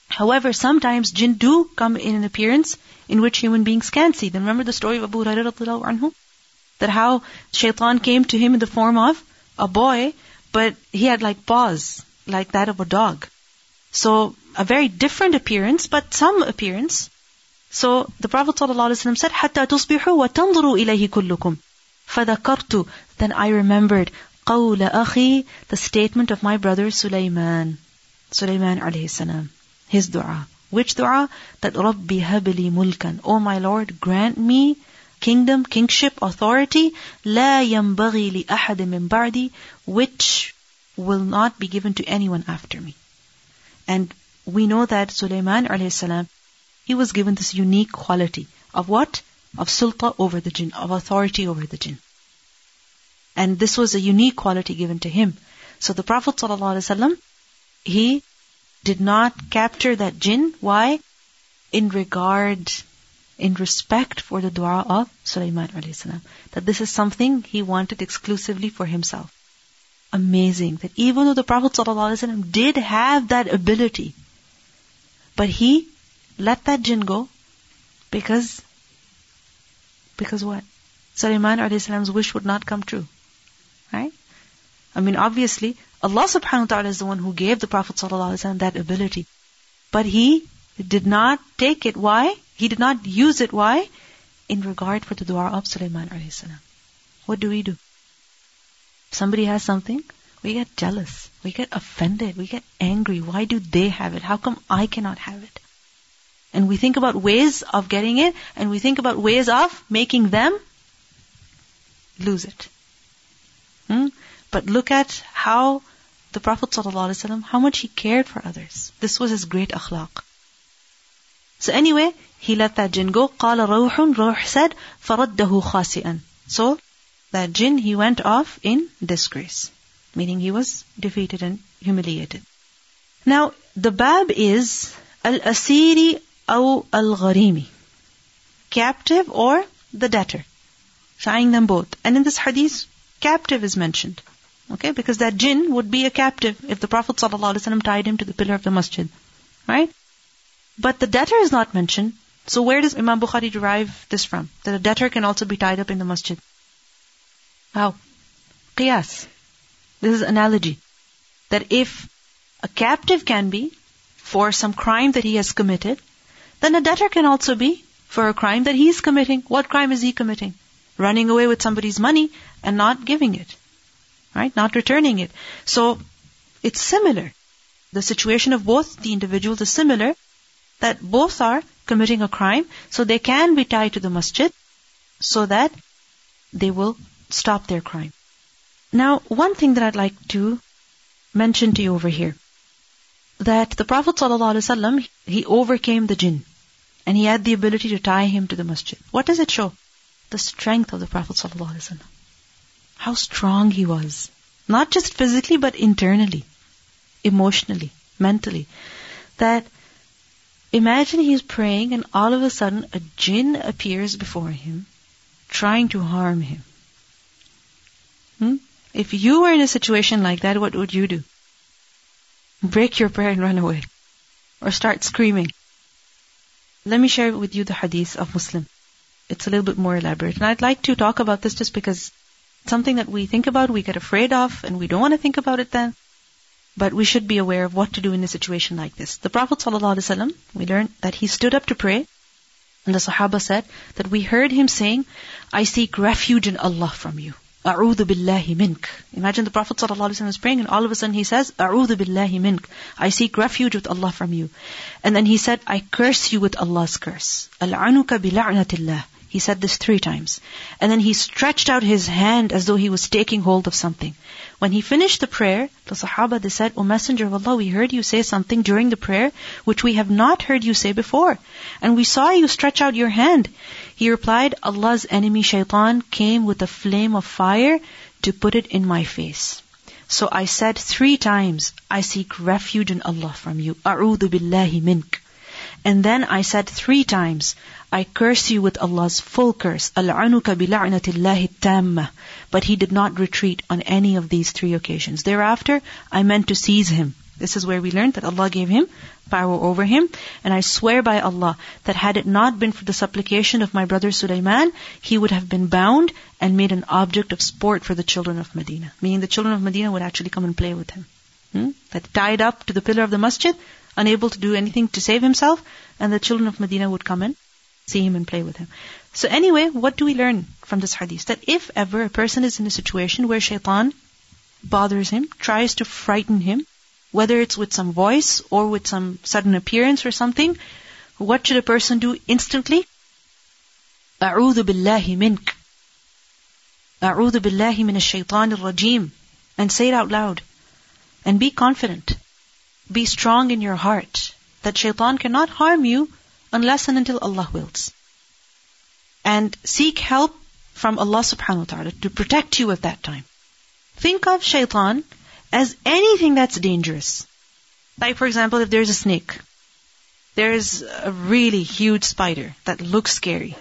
However, sometimes jinn do come in an appearance in which human beings can see them. Remember the story of Abu Hurairah anhu? That how shaitan came to him in the form of a boy, but he had like paws, like that of a dog. So, a very different appearance, but some appearance. So, the Prophet ﷺ said, حَتَّى تُصْبِحُوا وَتَنْظُرُوا إِلَيْهِ كُلُّكُمْ فَذَكَرْتُ Then I remembered قَوْلَ أَخِي The statement of my brother Sulaiman. Sulaiman alayhi salam his dua. Which dua? That Rabbi habli mulkan. Oh my Lord, grant me kingdom, kingship, authority, لا ينبغي لأحد من بعدي, which will not be given to anyone after me. And we know that Sulaiman alayhi salam, he was given this unique quality of what? Of sulta over the jinn, of authority over the jinn. And this was a unique quality given to him. So the Prophet ﷺ, he did not capture that jinn. Why? In regard, in respect for the dua of Sulaiman salam. That this is something he wanted exclusively for himself. Amazing that even though the Prophet ﷺ did have that ability, but he let that jinn go because, because what? Sulaiman salam's wish would not come true. Right? I mean, obviously, Allah subhanahu wa ta'ala is the one who gave the Prophet ﷺ that ability. But he did not take it. Why? He did not use it. Why? In regard for the dua of Sulaiman alayhi salam. What do we do? Somebody has something, we get jealous, we get offended, we get angry. Why do they have it? How come I cannot have it? And we think about ways of getting it, and we think about ways of making them lose it. Hmm? But look at how the Prophet ﷺ, how much he cared for others. This was his great akhlaq. So anyway, he let that jinn go. قال روح Ruh said فَرَدَّهُ خَاسِئًا So, that jinn, he went off in disgrace. Meaning he was defeated and humiliated. Now, the bab is al-asiri aw al-gharimi. Captive or the debtor. Trying them both. And in this hadith, captive is mentioned. Okay, because that jinn would be a captive if the Prophet ﷺ tied him to the pillar of the masjid. Right? But the debtor is not mentioned. so where does Imam Bukhari derive this from? That a debtor can also be tied up in the masjid. How? Qiyas. This is analogy. That if a captive can be for some crime that he has committed, then a debtor can also be for a crime that he is committing. What crime is he committing? Running away with somebody's money and not giving it right? Not returning it. So it's similar. The situation of both the individuals is similar, that both are committing a crime, so they can be tied to the masjid so that they will stop their crime. Now, one thing that I'd like to mention to you over here, that the Prophet ﷺ, he overcame the jinn, and he had the ability to tie him to the masjid. What does it show? The strength of the Prophet ﷺ how strong he was. Not just physically, but internally, emotionally, mentally. That imagine he's praying and all of a sudden a jinn appears before him, trying to harm him. Hmm? If you were in a situation like that, what would you do? Break your prayer and run away. Or start screaming. Let me share with you the hadith of Muslim. It's a little bit more elaborate. And I'd like to talk about this just because something that we think about, we get afraid of, and we don't want to think about it then. But we should be aware of what to do in a situation like this. The Prophet ﷺ, we learned that he stood up to pray, and the Sahaba said that we heard him saying, I seek refuge in Allah from you. A'udhu billahi mink. Imagine the Prophet ﷺ is praying and all of a sudden he says, A'udhu billahi mink. I seek refuge with Allah from you. And then he said, I curse you with Allah's curse. Al'anuka bila'natillah. He said this three times. And then he stretched out his hand as though he was taking hold of something. When he finished the prayer, the Sahaba, they said, O Messenger of Allah, we heard you say something during the prayer which we have not heard you say before. And we saw you stretch out your hand. He replied, Allah's enemy shaitan came with a flame of fire to put it in my face. So I said three times, I seek refuge in Allah from you. A'udhu billahi mink. And then I said three times, I curse you with Allah's full curse. Al'anuka bila'natillahi tamma. But he did not retreat on any of these three occasions. Thereafter, I meant to seize him. This is where we learned that Allah gave him power over him. And I swear by Allah that had it not been for the supplication of my brother Sulaiman, he would have been bound and made an object of sport for the children of Medina. Meaning the children of Medina would actually come and play with him. Hmm? That tied up to the pillar of the masjid, unable to do anything to save himself, and the children of Medina would come in see him and play with him. So anyway, what do we learn from this hadith? That if ever a person is in a situation where shaitan bothers him, tries to frighten him, whether it's with some voice or with some sudden appearance or something, what should a person do instantly? أعوذ بالله منك أعوذ بالله من الشيطان الرجيم and say it out loud and be confident be strong in your heart that shaitan cannot harm you unless and until Allah wills. And seek help from Allah subhanahu wa ta'ala to protect you at that time. Think of shaitan as anything that's dangerous. Like for example, if there's a snake, there's a really huge spider that looks scary,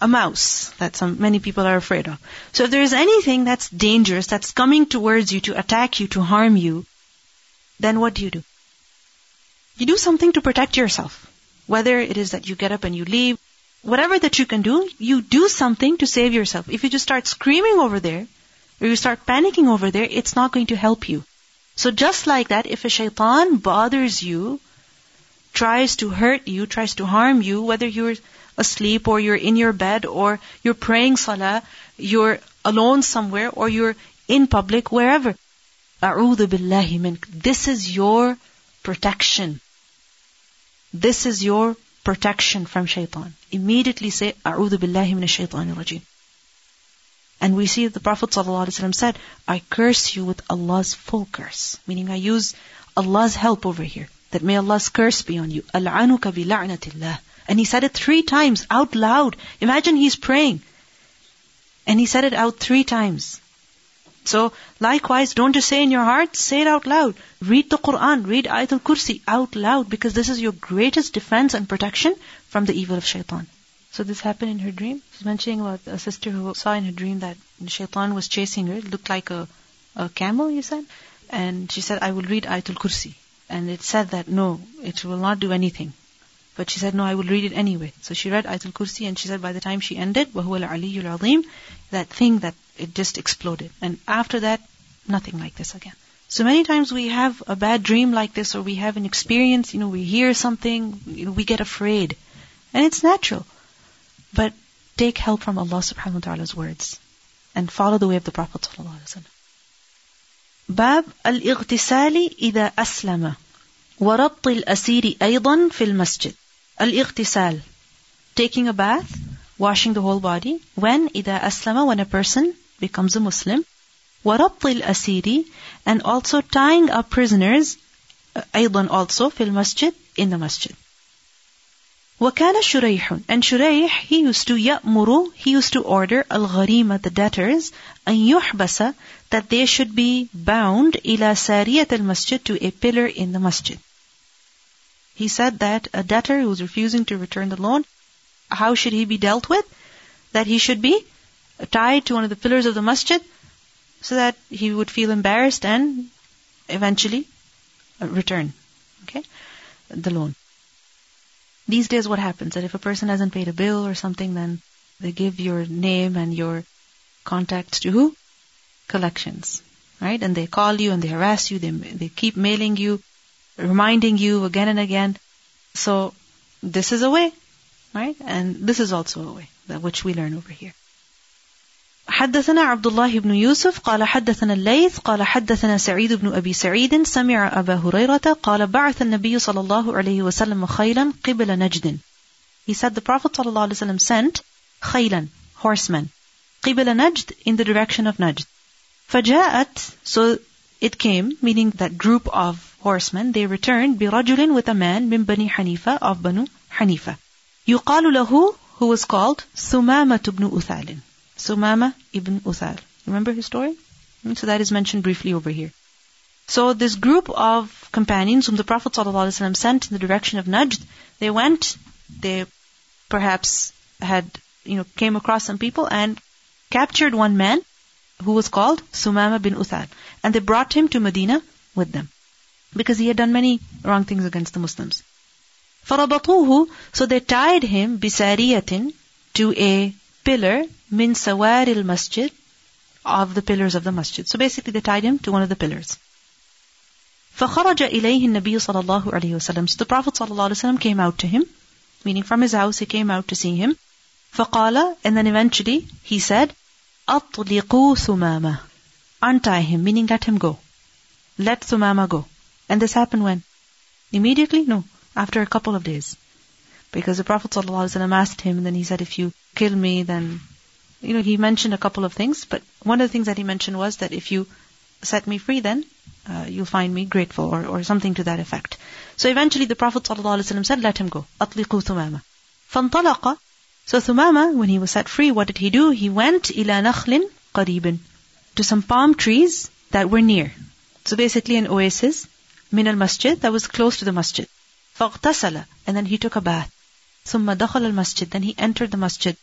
a mouse that some many people are afraid of. So if there's anything that's dangerous that's coming towards you to attack you, to harm you, then what do you do? You do something to protect yourself. Whether it is that you get up and you leave, whatever that you can do, you do something to save yourself. If you just start screaming over there, or you start panicking over there, it's not going to help you. So just like that, if a shaitan bothers you, tries to hurt you, tries to harm you, whether you're asleep or you're in your bed or you're praying salah, you're alone somewhere or you're in public, wherever. A'udhu billahi mink. This is your protection. This is your protection from shaitan. Immediately say, A'udhu billahi minash shaitanir rajim. And we see the Prophet ﷺ said, I curse you with Allah's full curse. Meaning I use Allah's help over here. That may Allah's curse be on you. Al'anuka bi. And he said it three times out loud. Imagine he's praying. And he said it out three times. So, likewise, don't just say in your heart, say it out loud. Read the Quran, read Ayatul Kursi out loud because this is your greatest defense and protection from the evil of shaitan. So this happened in her dream. She's mentioning about a sister who saw in her dream that shaitan was chasing her. It looked like a, a camel, you said? And she said, I will read Ayatul Kursi. And it said that no, it will not do anything. But she said, no, I will read it anyway. So she read Ayatul Kursi and she said by the time she ended, وَهُوَ الْعَلِيُّ الْعَظِيمُ That thing that it just exploded. And after that, nothing like this again. So many times we have a bad dream like this or we have an experience, you know, we hear something, you know, we get afraid. And it's natural. But take help from Allah subhanahu wa ta'ala's words and follow the way of the Prophet sallallahu alaihi wasallam. باب الاغتسال إذا أسلم وربط الأسير أيضا في المسجد Al-ightisal, taking a bath, washing the whole body. When ida aslama, when a person becomes a Muslim. Warabtil asiri, and also tying up prisoners, uh, aydan also fil masjid, in the masjid. وكان شريح and Shurayh, he used to يأمر he used to order al-qarima the debtors أن يحبس that they should be bound إلى سارية المسجد to a pillar in the masjid he said that a debtor who was refusing to return the loan, how should he be dealt with? That he should be tied to one of the pillars of the masjid so that he would feel embarrassed and eventually uh, return okay the loan. These days what happens? That if a person hasn't paid a bill or something then they give your name and your contacts to who? Collections right? And they call you and they harass you. They they keep mailing you reminding you again and again. So this is a way, right? And this is also a way that which we learn over here. حدثنا عبد الله بن يوسف قال حدثنا الليث قال حدثنا سعيد بن أبي سعيد سمع أبا هريرة قال بعث النبي صلى الله عليه وسلم خيلا قبل نجد He said the Prophet صلى الله عليه وسلم sent خيلا, horsemen, قبل نجد in the direction of Najd. فجاءت, so it came, meaning that group of horsemen, they returned برجل with a man من بني حنيفة of Banu Hanifa. يقال له, who was called ثمامة بن أثال. Sumama ibn Uthal. Remember his story? Hmm, so that is mentioned briefly over here. So this group of companions whom the Prophet ﷺ sent in the direction of Najd, they went, they perhaps had, you know, came across some people and captured one man who was called Sumama bin Uthal. And they brought him to Medina with them. Because he had done many wrong things against the Muslims. فَرَبَطُوهُ So they tied him بِسَارِيَةٍ to a pillar min sawaril masjid of the pillars of the masjid. So basically they tied him to one of the pillars. فخرج إليه النبي صلى الله عليه وسلم. So the Prophet صلى الله عليه وسلم came out to him, meaning from his house he came out to see him. فقال, and then eventually he said, أطلقوا ثمامة. Untie him, meaning let him go. Let Thumama go. And this happened when? Immediately? No. After a couple of days. Because the Prophet ﷺ asked him, and then he said, if you kill me, then, you know, he mentioned a couple of things, but one of the things that he mentioned was that if you set me free, then uh, you'll find me grateful, or, or something to that effect. So eventually the Prophet ﷺ said, let him go. أطلقوا ثمامة. فانطلق. So Thumama, when he was set free, what did he do? He went إلى نخل قريب. To some palm trees that were near. So basically an oasis, min al-masjid, that was close to the masjid. فاغتسل. And then he took a bath. ثم دخل المسجد then he entered the masjid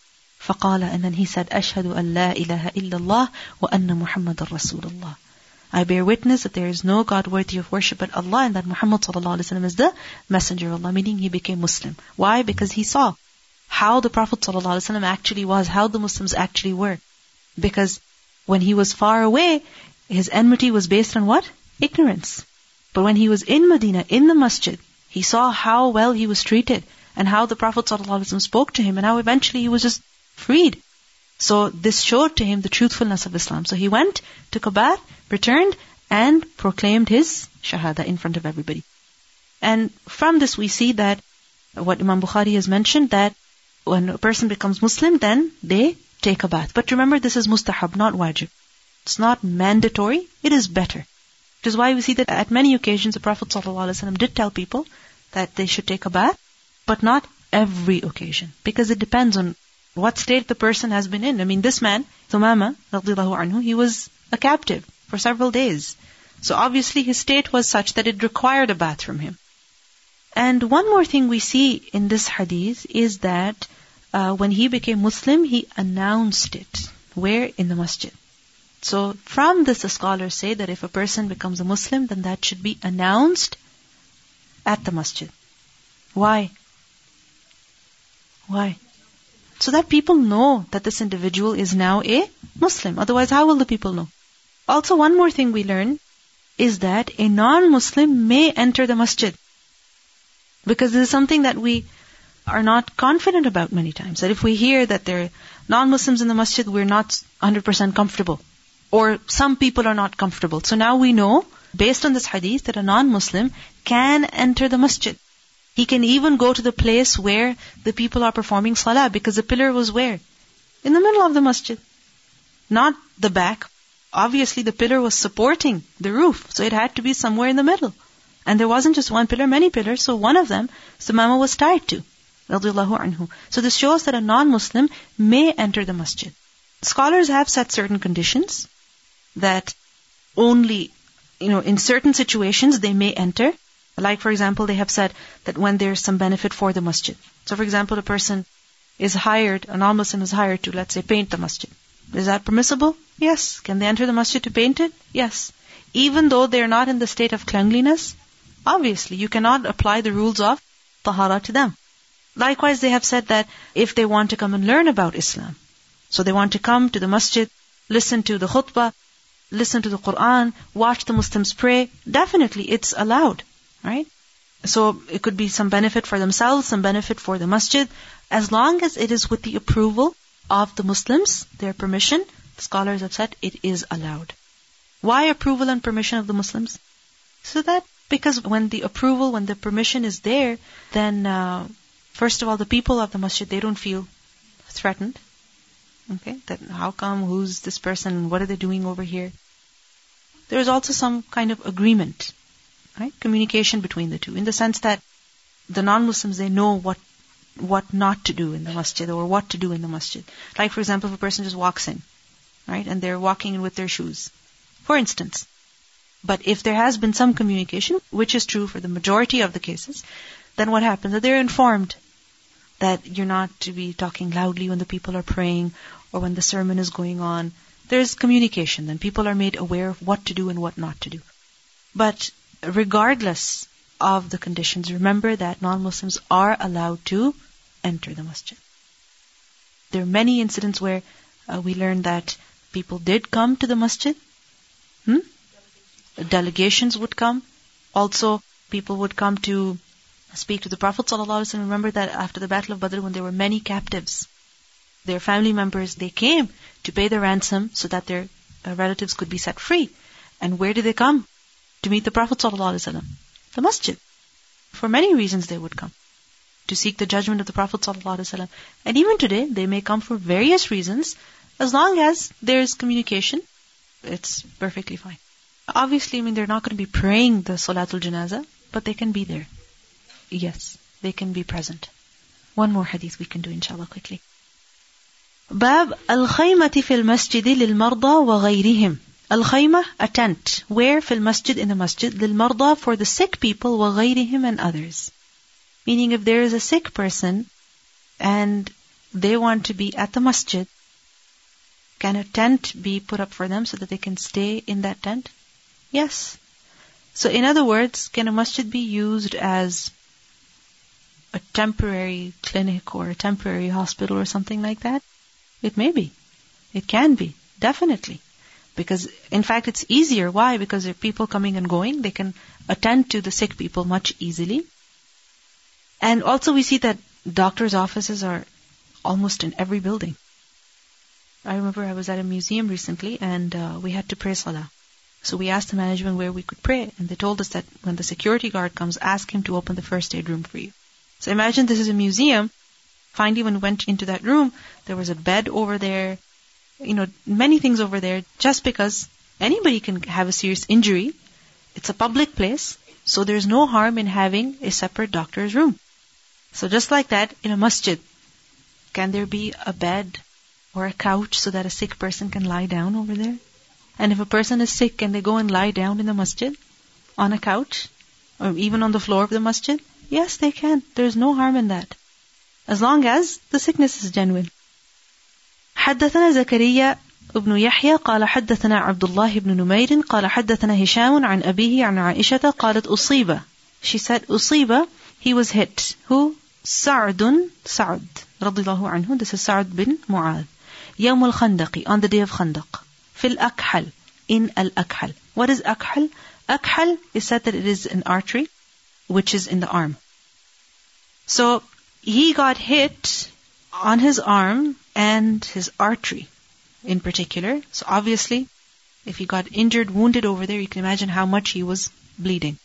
فقال and then he said أشهد أن لا إله إلا الله وأن محمد رسول الله I bear witness that there is no God worthy of worship but Allah and that Muhammad ﷺ is the messenger of Allah, meaning he became Muslim. Why? Because he saw how the Prophet ﷺ actually was, how the Muslims actually were. Because when he was far away, his enmity was based on what? Ignorance. But when he was in Medina, in the masjid, he saw how well he was treated and how the Prophet ﷺ spoke to him and how eventually he was just freed. So this showed to him the truthfulness of Islam. So he went, took a bath, returned, and proclaimed his shahada in front of everybody. And from this we see that what Imam Bukhari has mentioned that when a person becomes Muslim, then they take a bath. But remember, this is mustahab, not wajib. It's not mandatory, it is better. Is why we see that at many occasions the Prophet ﷺ did tell people that they should take a bath but not every occasion. Because it depends on what state the person has been in. I mean, this man, Thumama, anhu, he was a captive for several days. So obviously his state was such that it required a bath from him. And one more thing we see in this hadith is that uh, when he became Muslim, he announced it. Where? In the masjid. So from this, the scholars say that if a person becomes a Muslim, then that should be announced at the masjid. Why? Why? So that people know that this individual is now a Muslim. Otherwise, how will the people know? Also, one more thing we learn is that a non-Muslim may enter the masjid. Because this is something that we are not confident about many times. That if we hear that there are non-Muslims in the masjid, we're not 100% comfortable. Or some people are not comfortable. So now we know, based on this hadith, that a non-Muslim can enter the masjid. He can even go to the place where the people are performing salah because the pillar was where? In the middle of the masjid. Not the back. Obviously the pillar was supporting the roof, so it had to be somewhere in the middle. And there wasn't just one pillar, many pillars, so one of them, Sumama was tied to. So this shows that a non-Muslim may enter the masjid. Scholars have set certain conditions that only, you know, in certain situations they may enter, like, for example, they have said that when there's some benefit for the masjid. So, for example, a person is hired, a non-Muslim is hired to, let's say, paint the masjid. Is that permissible? Yes. Can they enter the masjid to paint it? Yes. Even though they're not in the state of cleanliness, obviously you cannot apply the rules of tahara to them. Likewise, they have said that if they want to come and learn about Islam, so they want to come to the masjid, listen to the khutbah, listen to the Quran, watch the Muslims pray, definitely it's allowed. Right? So it could be some benefit for themselves, some benefit for the masjid, as long as it is with the approval of the Muslims, their permission, scholars have said it is allowed. Why approval and permission of the Muslims? So that because when the approval, when the permission is there, then uh, first of all, the people of the masjid they don't feel threatened. Okay, that how come? Who's this person? What are they doing over here? There is also some kind of agreement, right? Communication between the two, in the sense that the non-Muslims they know what what not to do in the masjid or what to do in the masjid. Like for example, if a person just walks in, right, and they're walking in with their shoes, for instance, but if there has been some communication, which is true for the majority of the cases, then what happens? That they're informed that you're not to be talking loudly when the people are praying or when the sermon is going on. There's communication, and people are made aware of what to do and what not to do. But regardless of the conditions, remember that non-Muslims are allowed to enter the masjid. There are many incidents where uh, we learned that people did come to the masjid. Hmm? delegations would come. Also, people would come to speak to the Prophet ﷺ. Remember that after the Battle of Badr, when there were many captives, their family members, they came to pay the ransom so that their uh, relatives could be set free. And where did they come? To meet the Prophet ﷺ. The masjid. For many reasons they would come. To seek the judgment of the Prophet ﷺ. And even today, they may come for various reasons. As long as there is communication, it's perfectly fine. Obviously, I mean, they're not going to be praying the Salatul Janazah, but they can be there. Yes, they can be present. One more hadith we can do, inshallah, quickly. باب الخيمة في المسجد للمرضى وغيرهم الخيمة a tent where في المسجد in the masjid للمرضى for the sick people وغيرهم and others meaning if there is a sick person and they want to be at the masjid can a tent be put up for them so that they can stay in that tent Yes. So in other words, can a masjid be used as a temporary clinic or a temporary hospital or something like that? It may be. It can be. Definitely. Because in fact it's easier. Why? Because there are people coming and going. They can attend to the sick people much easily. And also we see that doctors' offices are almost in every building. I remember I was at a museum recently and uh, we had to pray salah. So we asked the management where we could pray, and they told us that when the security guard comes, ask him to open the first aid room for you. So imagine this is a museum. Finally, when we went into that room, there was a bed over there, you know, many things over there, just because anybody can have a serious injury. It's a public place, so there's no harm in having a separate doctor's room. So just like that, in a masjid, can there be a bed or a couch so that a sick person can lie down over there? And if a person is sick, can they go and lie down in the masjid? On a couch? Or even on the floor of the masjid? Yes, they can. There's no harm in that As long as the sickness is genuine. حدثنا زكريا ابن يحيى قال حدثنا عبد الله بن نمير قال حدثنا هشام عن أبيه عن عائشة قالت أصيب She said أصيب He was hit. Who? سعد سعد رضي الله عنه This is سعد بن معاذ يوم الخندق On the day of Khandaq في الأكحل in al-akhal. What is akhal? Akhal is said that it is an artery which is in the arm. So he got hit on his arm and his artery in particular. So obviously, if he got injured, wounded over there, you can imagine how much he was bleeding.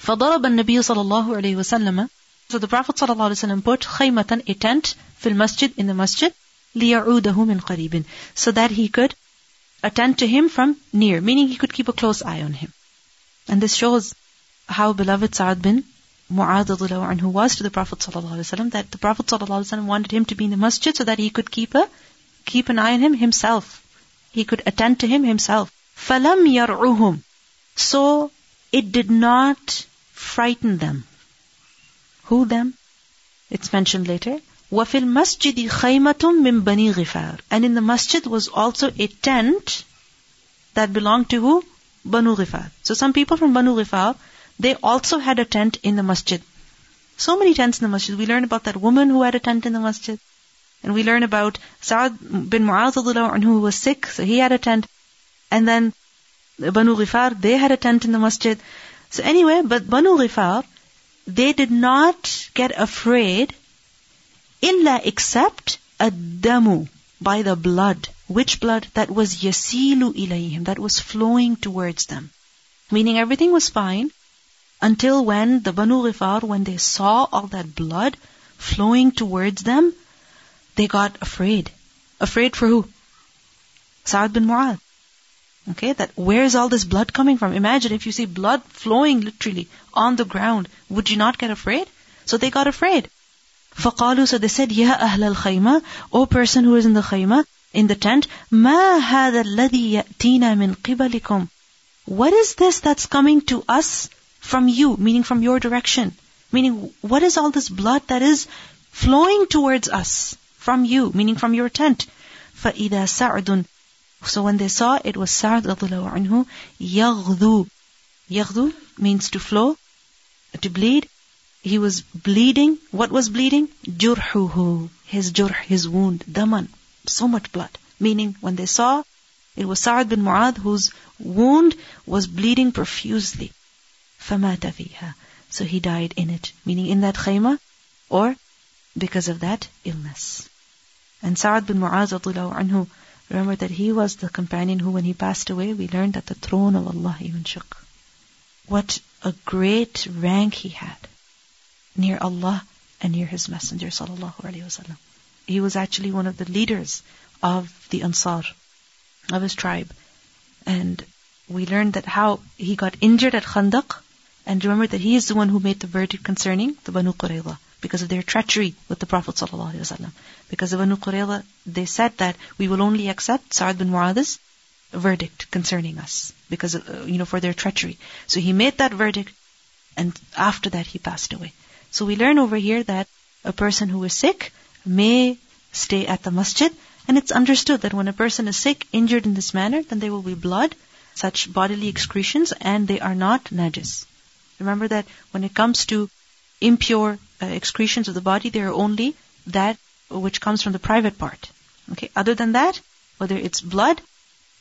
فضرب النبي صلى الله عليه وسلم So the Prophet صلى الله عليه وسلم put خيمة, a tent, في المسجد, in the masjid, لِيَعُودَهُ مِنْ قَرِيبٍ So that he could attend to him from near, meaning he could keep a close eye on him. And this shows how beloved Sa'ad bin Mu'adh anhu was to the Prophet ﷺ, that the Prophet ﷺ wanted him to be in the masjid so that he could keep a keep an eye on him himself. He could attend to him himself. فَلَمْ يَرْعُهُمْ So it did not frighten them. Who them? It's mentioned later. وَفِي الْمَسْجِدِ خَيْمَةٌ مِّن بَنِي غِفَارٍ And in the masjid was also a tent that belonged to who? Banu Ghifar. So some people from Banu Ghifar, they also had a tent in the masjid. So many tents in the masjid. We learn about that woman who had a tent in the masjid. And we learn about Sa'ad bin Mu'adh who was sick, so he had a tent. And then Banu Ghifar, they had a tent in the masjid. So anyway, but Banu Ghifar, they did not get afraid illa except a damu by the blood. Which blood? That was yasilu ilayhim, that was flowing towards them. Meaning everything was fine until when the Banu Ghifar, when they saw all that blood flowing towards them, they got afraid. Afraid for who? Sa'ad bin Mu'adh. Okay, that where's all this blood coming from? Imagine if you see blood flowing literally on the ground, would you not get afraid? So they got afraid. فقالوا, so they said, Ya al O person who is in the خيمة in the tent, ما هذا الذي يأتينا من قبلكم. What is this that's coming to us from you meaning from your direction meaning what is all this blood that is flowing towards us from you meaning from your tent فإذا سعد so when they saw it was Sa'd radiallahu anhu يغذو يغذو means to flow to bleed he was bleeding. What was bleeding? Jurhuhu. His jurh, his wound. Daman. So much blood. Meaning, when they saw, it was Sa'ad bin Mu'adh whose wound was bleeding profusely. famata. So he died in it, meaning in that khaymah, or because of that illness. And Sa'ad bin Mu'az anhu, remember that he was the companion who, when he passed away, we learned that the throne of Allah even shook. What a great rank he had near Allah and near His Messenger sallallahu alaihi wasallam. He was actually one of the leaders of the Ansar, of his tribe. And we learned that how he got injured at Khandaq, and remember that he is the one who made the verdict concerning the Banu Qurayza because of their treachery with the Prophet ﷺ. Because the Banu Qurayza, they said that we will only accept Sa'ad bin Mu'adh's verdict concerning us because of, uh, you know for their treachery. So he made that verdict, and after that he passed away. So we learn over here that a person who is sick may stay at the masjid, and it's understood that when a person is sick, injured in this manner, then there will be blood, such bodily excretions, and they are not najis. Remember that when it comes to impure uh, excretions of the body, they are only that which comes from the private part. Okay. Other than that, whether it's blood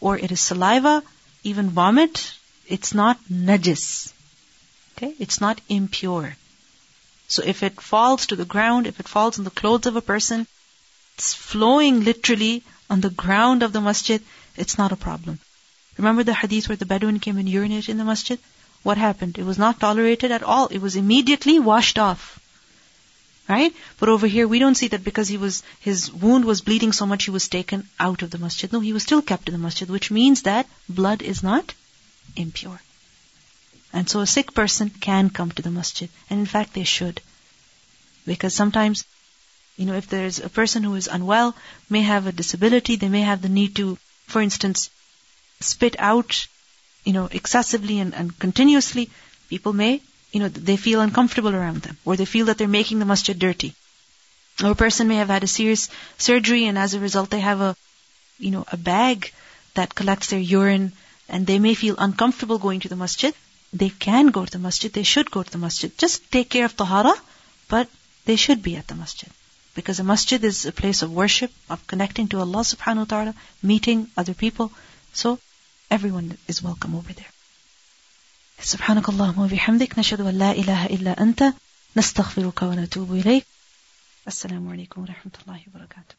or it is saliva, even vomit, it's not najis. Okay. It's not impure. So if it falls to the ground, if it falls on the clothes of a person, it's flowing literally on the ground of the masjid, it's not a problem. Remember the hadith where the Bedouin came and urinated in the masjid? What happened? It was not tolerated at all. It was immediately washed off. Right? But over here we don't see that because he was, his wound was bleeding so much he was taken out of the masjid. No, he was still kept in the masjid, which means that blood is not impure. And so a sick person can come to the masjid. And in fact, they should. Because sometimes, you know, if there's a person who is unwell, may have a disability, they may have the need to, for instance, spit out, you know, excessively and, and continuously, people may, you know, they feel uncomfortable around them, or they feel that they're making the masjid dirty. Or a person may have had a serious surgery and as a result they have a, you know, a bag that collects their urine and they may feel uncomfortable going to the masjid they can go to the masjid, they should go to the masjid. Just take care of tahara, but they should be at the masjid. Because the masjid is a place of worship, of connecting to Allah subhanahu wa ta'ala, meeting other people. So everyone is welcome over there. سبحانك اللهم وبحمدك نشهد أن لا إله إلا أنت نستغفرك ونتوب إليك السلام عليكم ورحمة الله وبركاته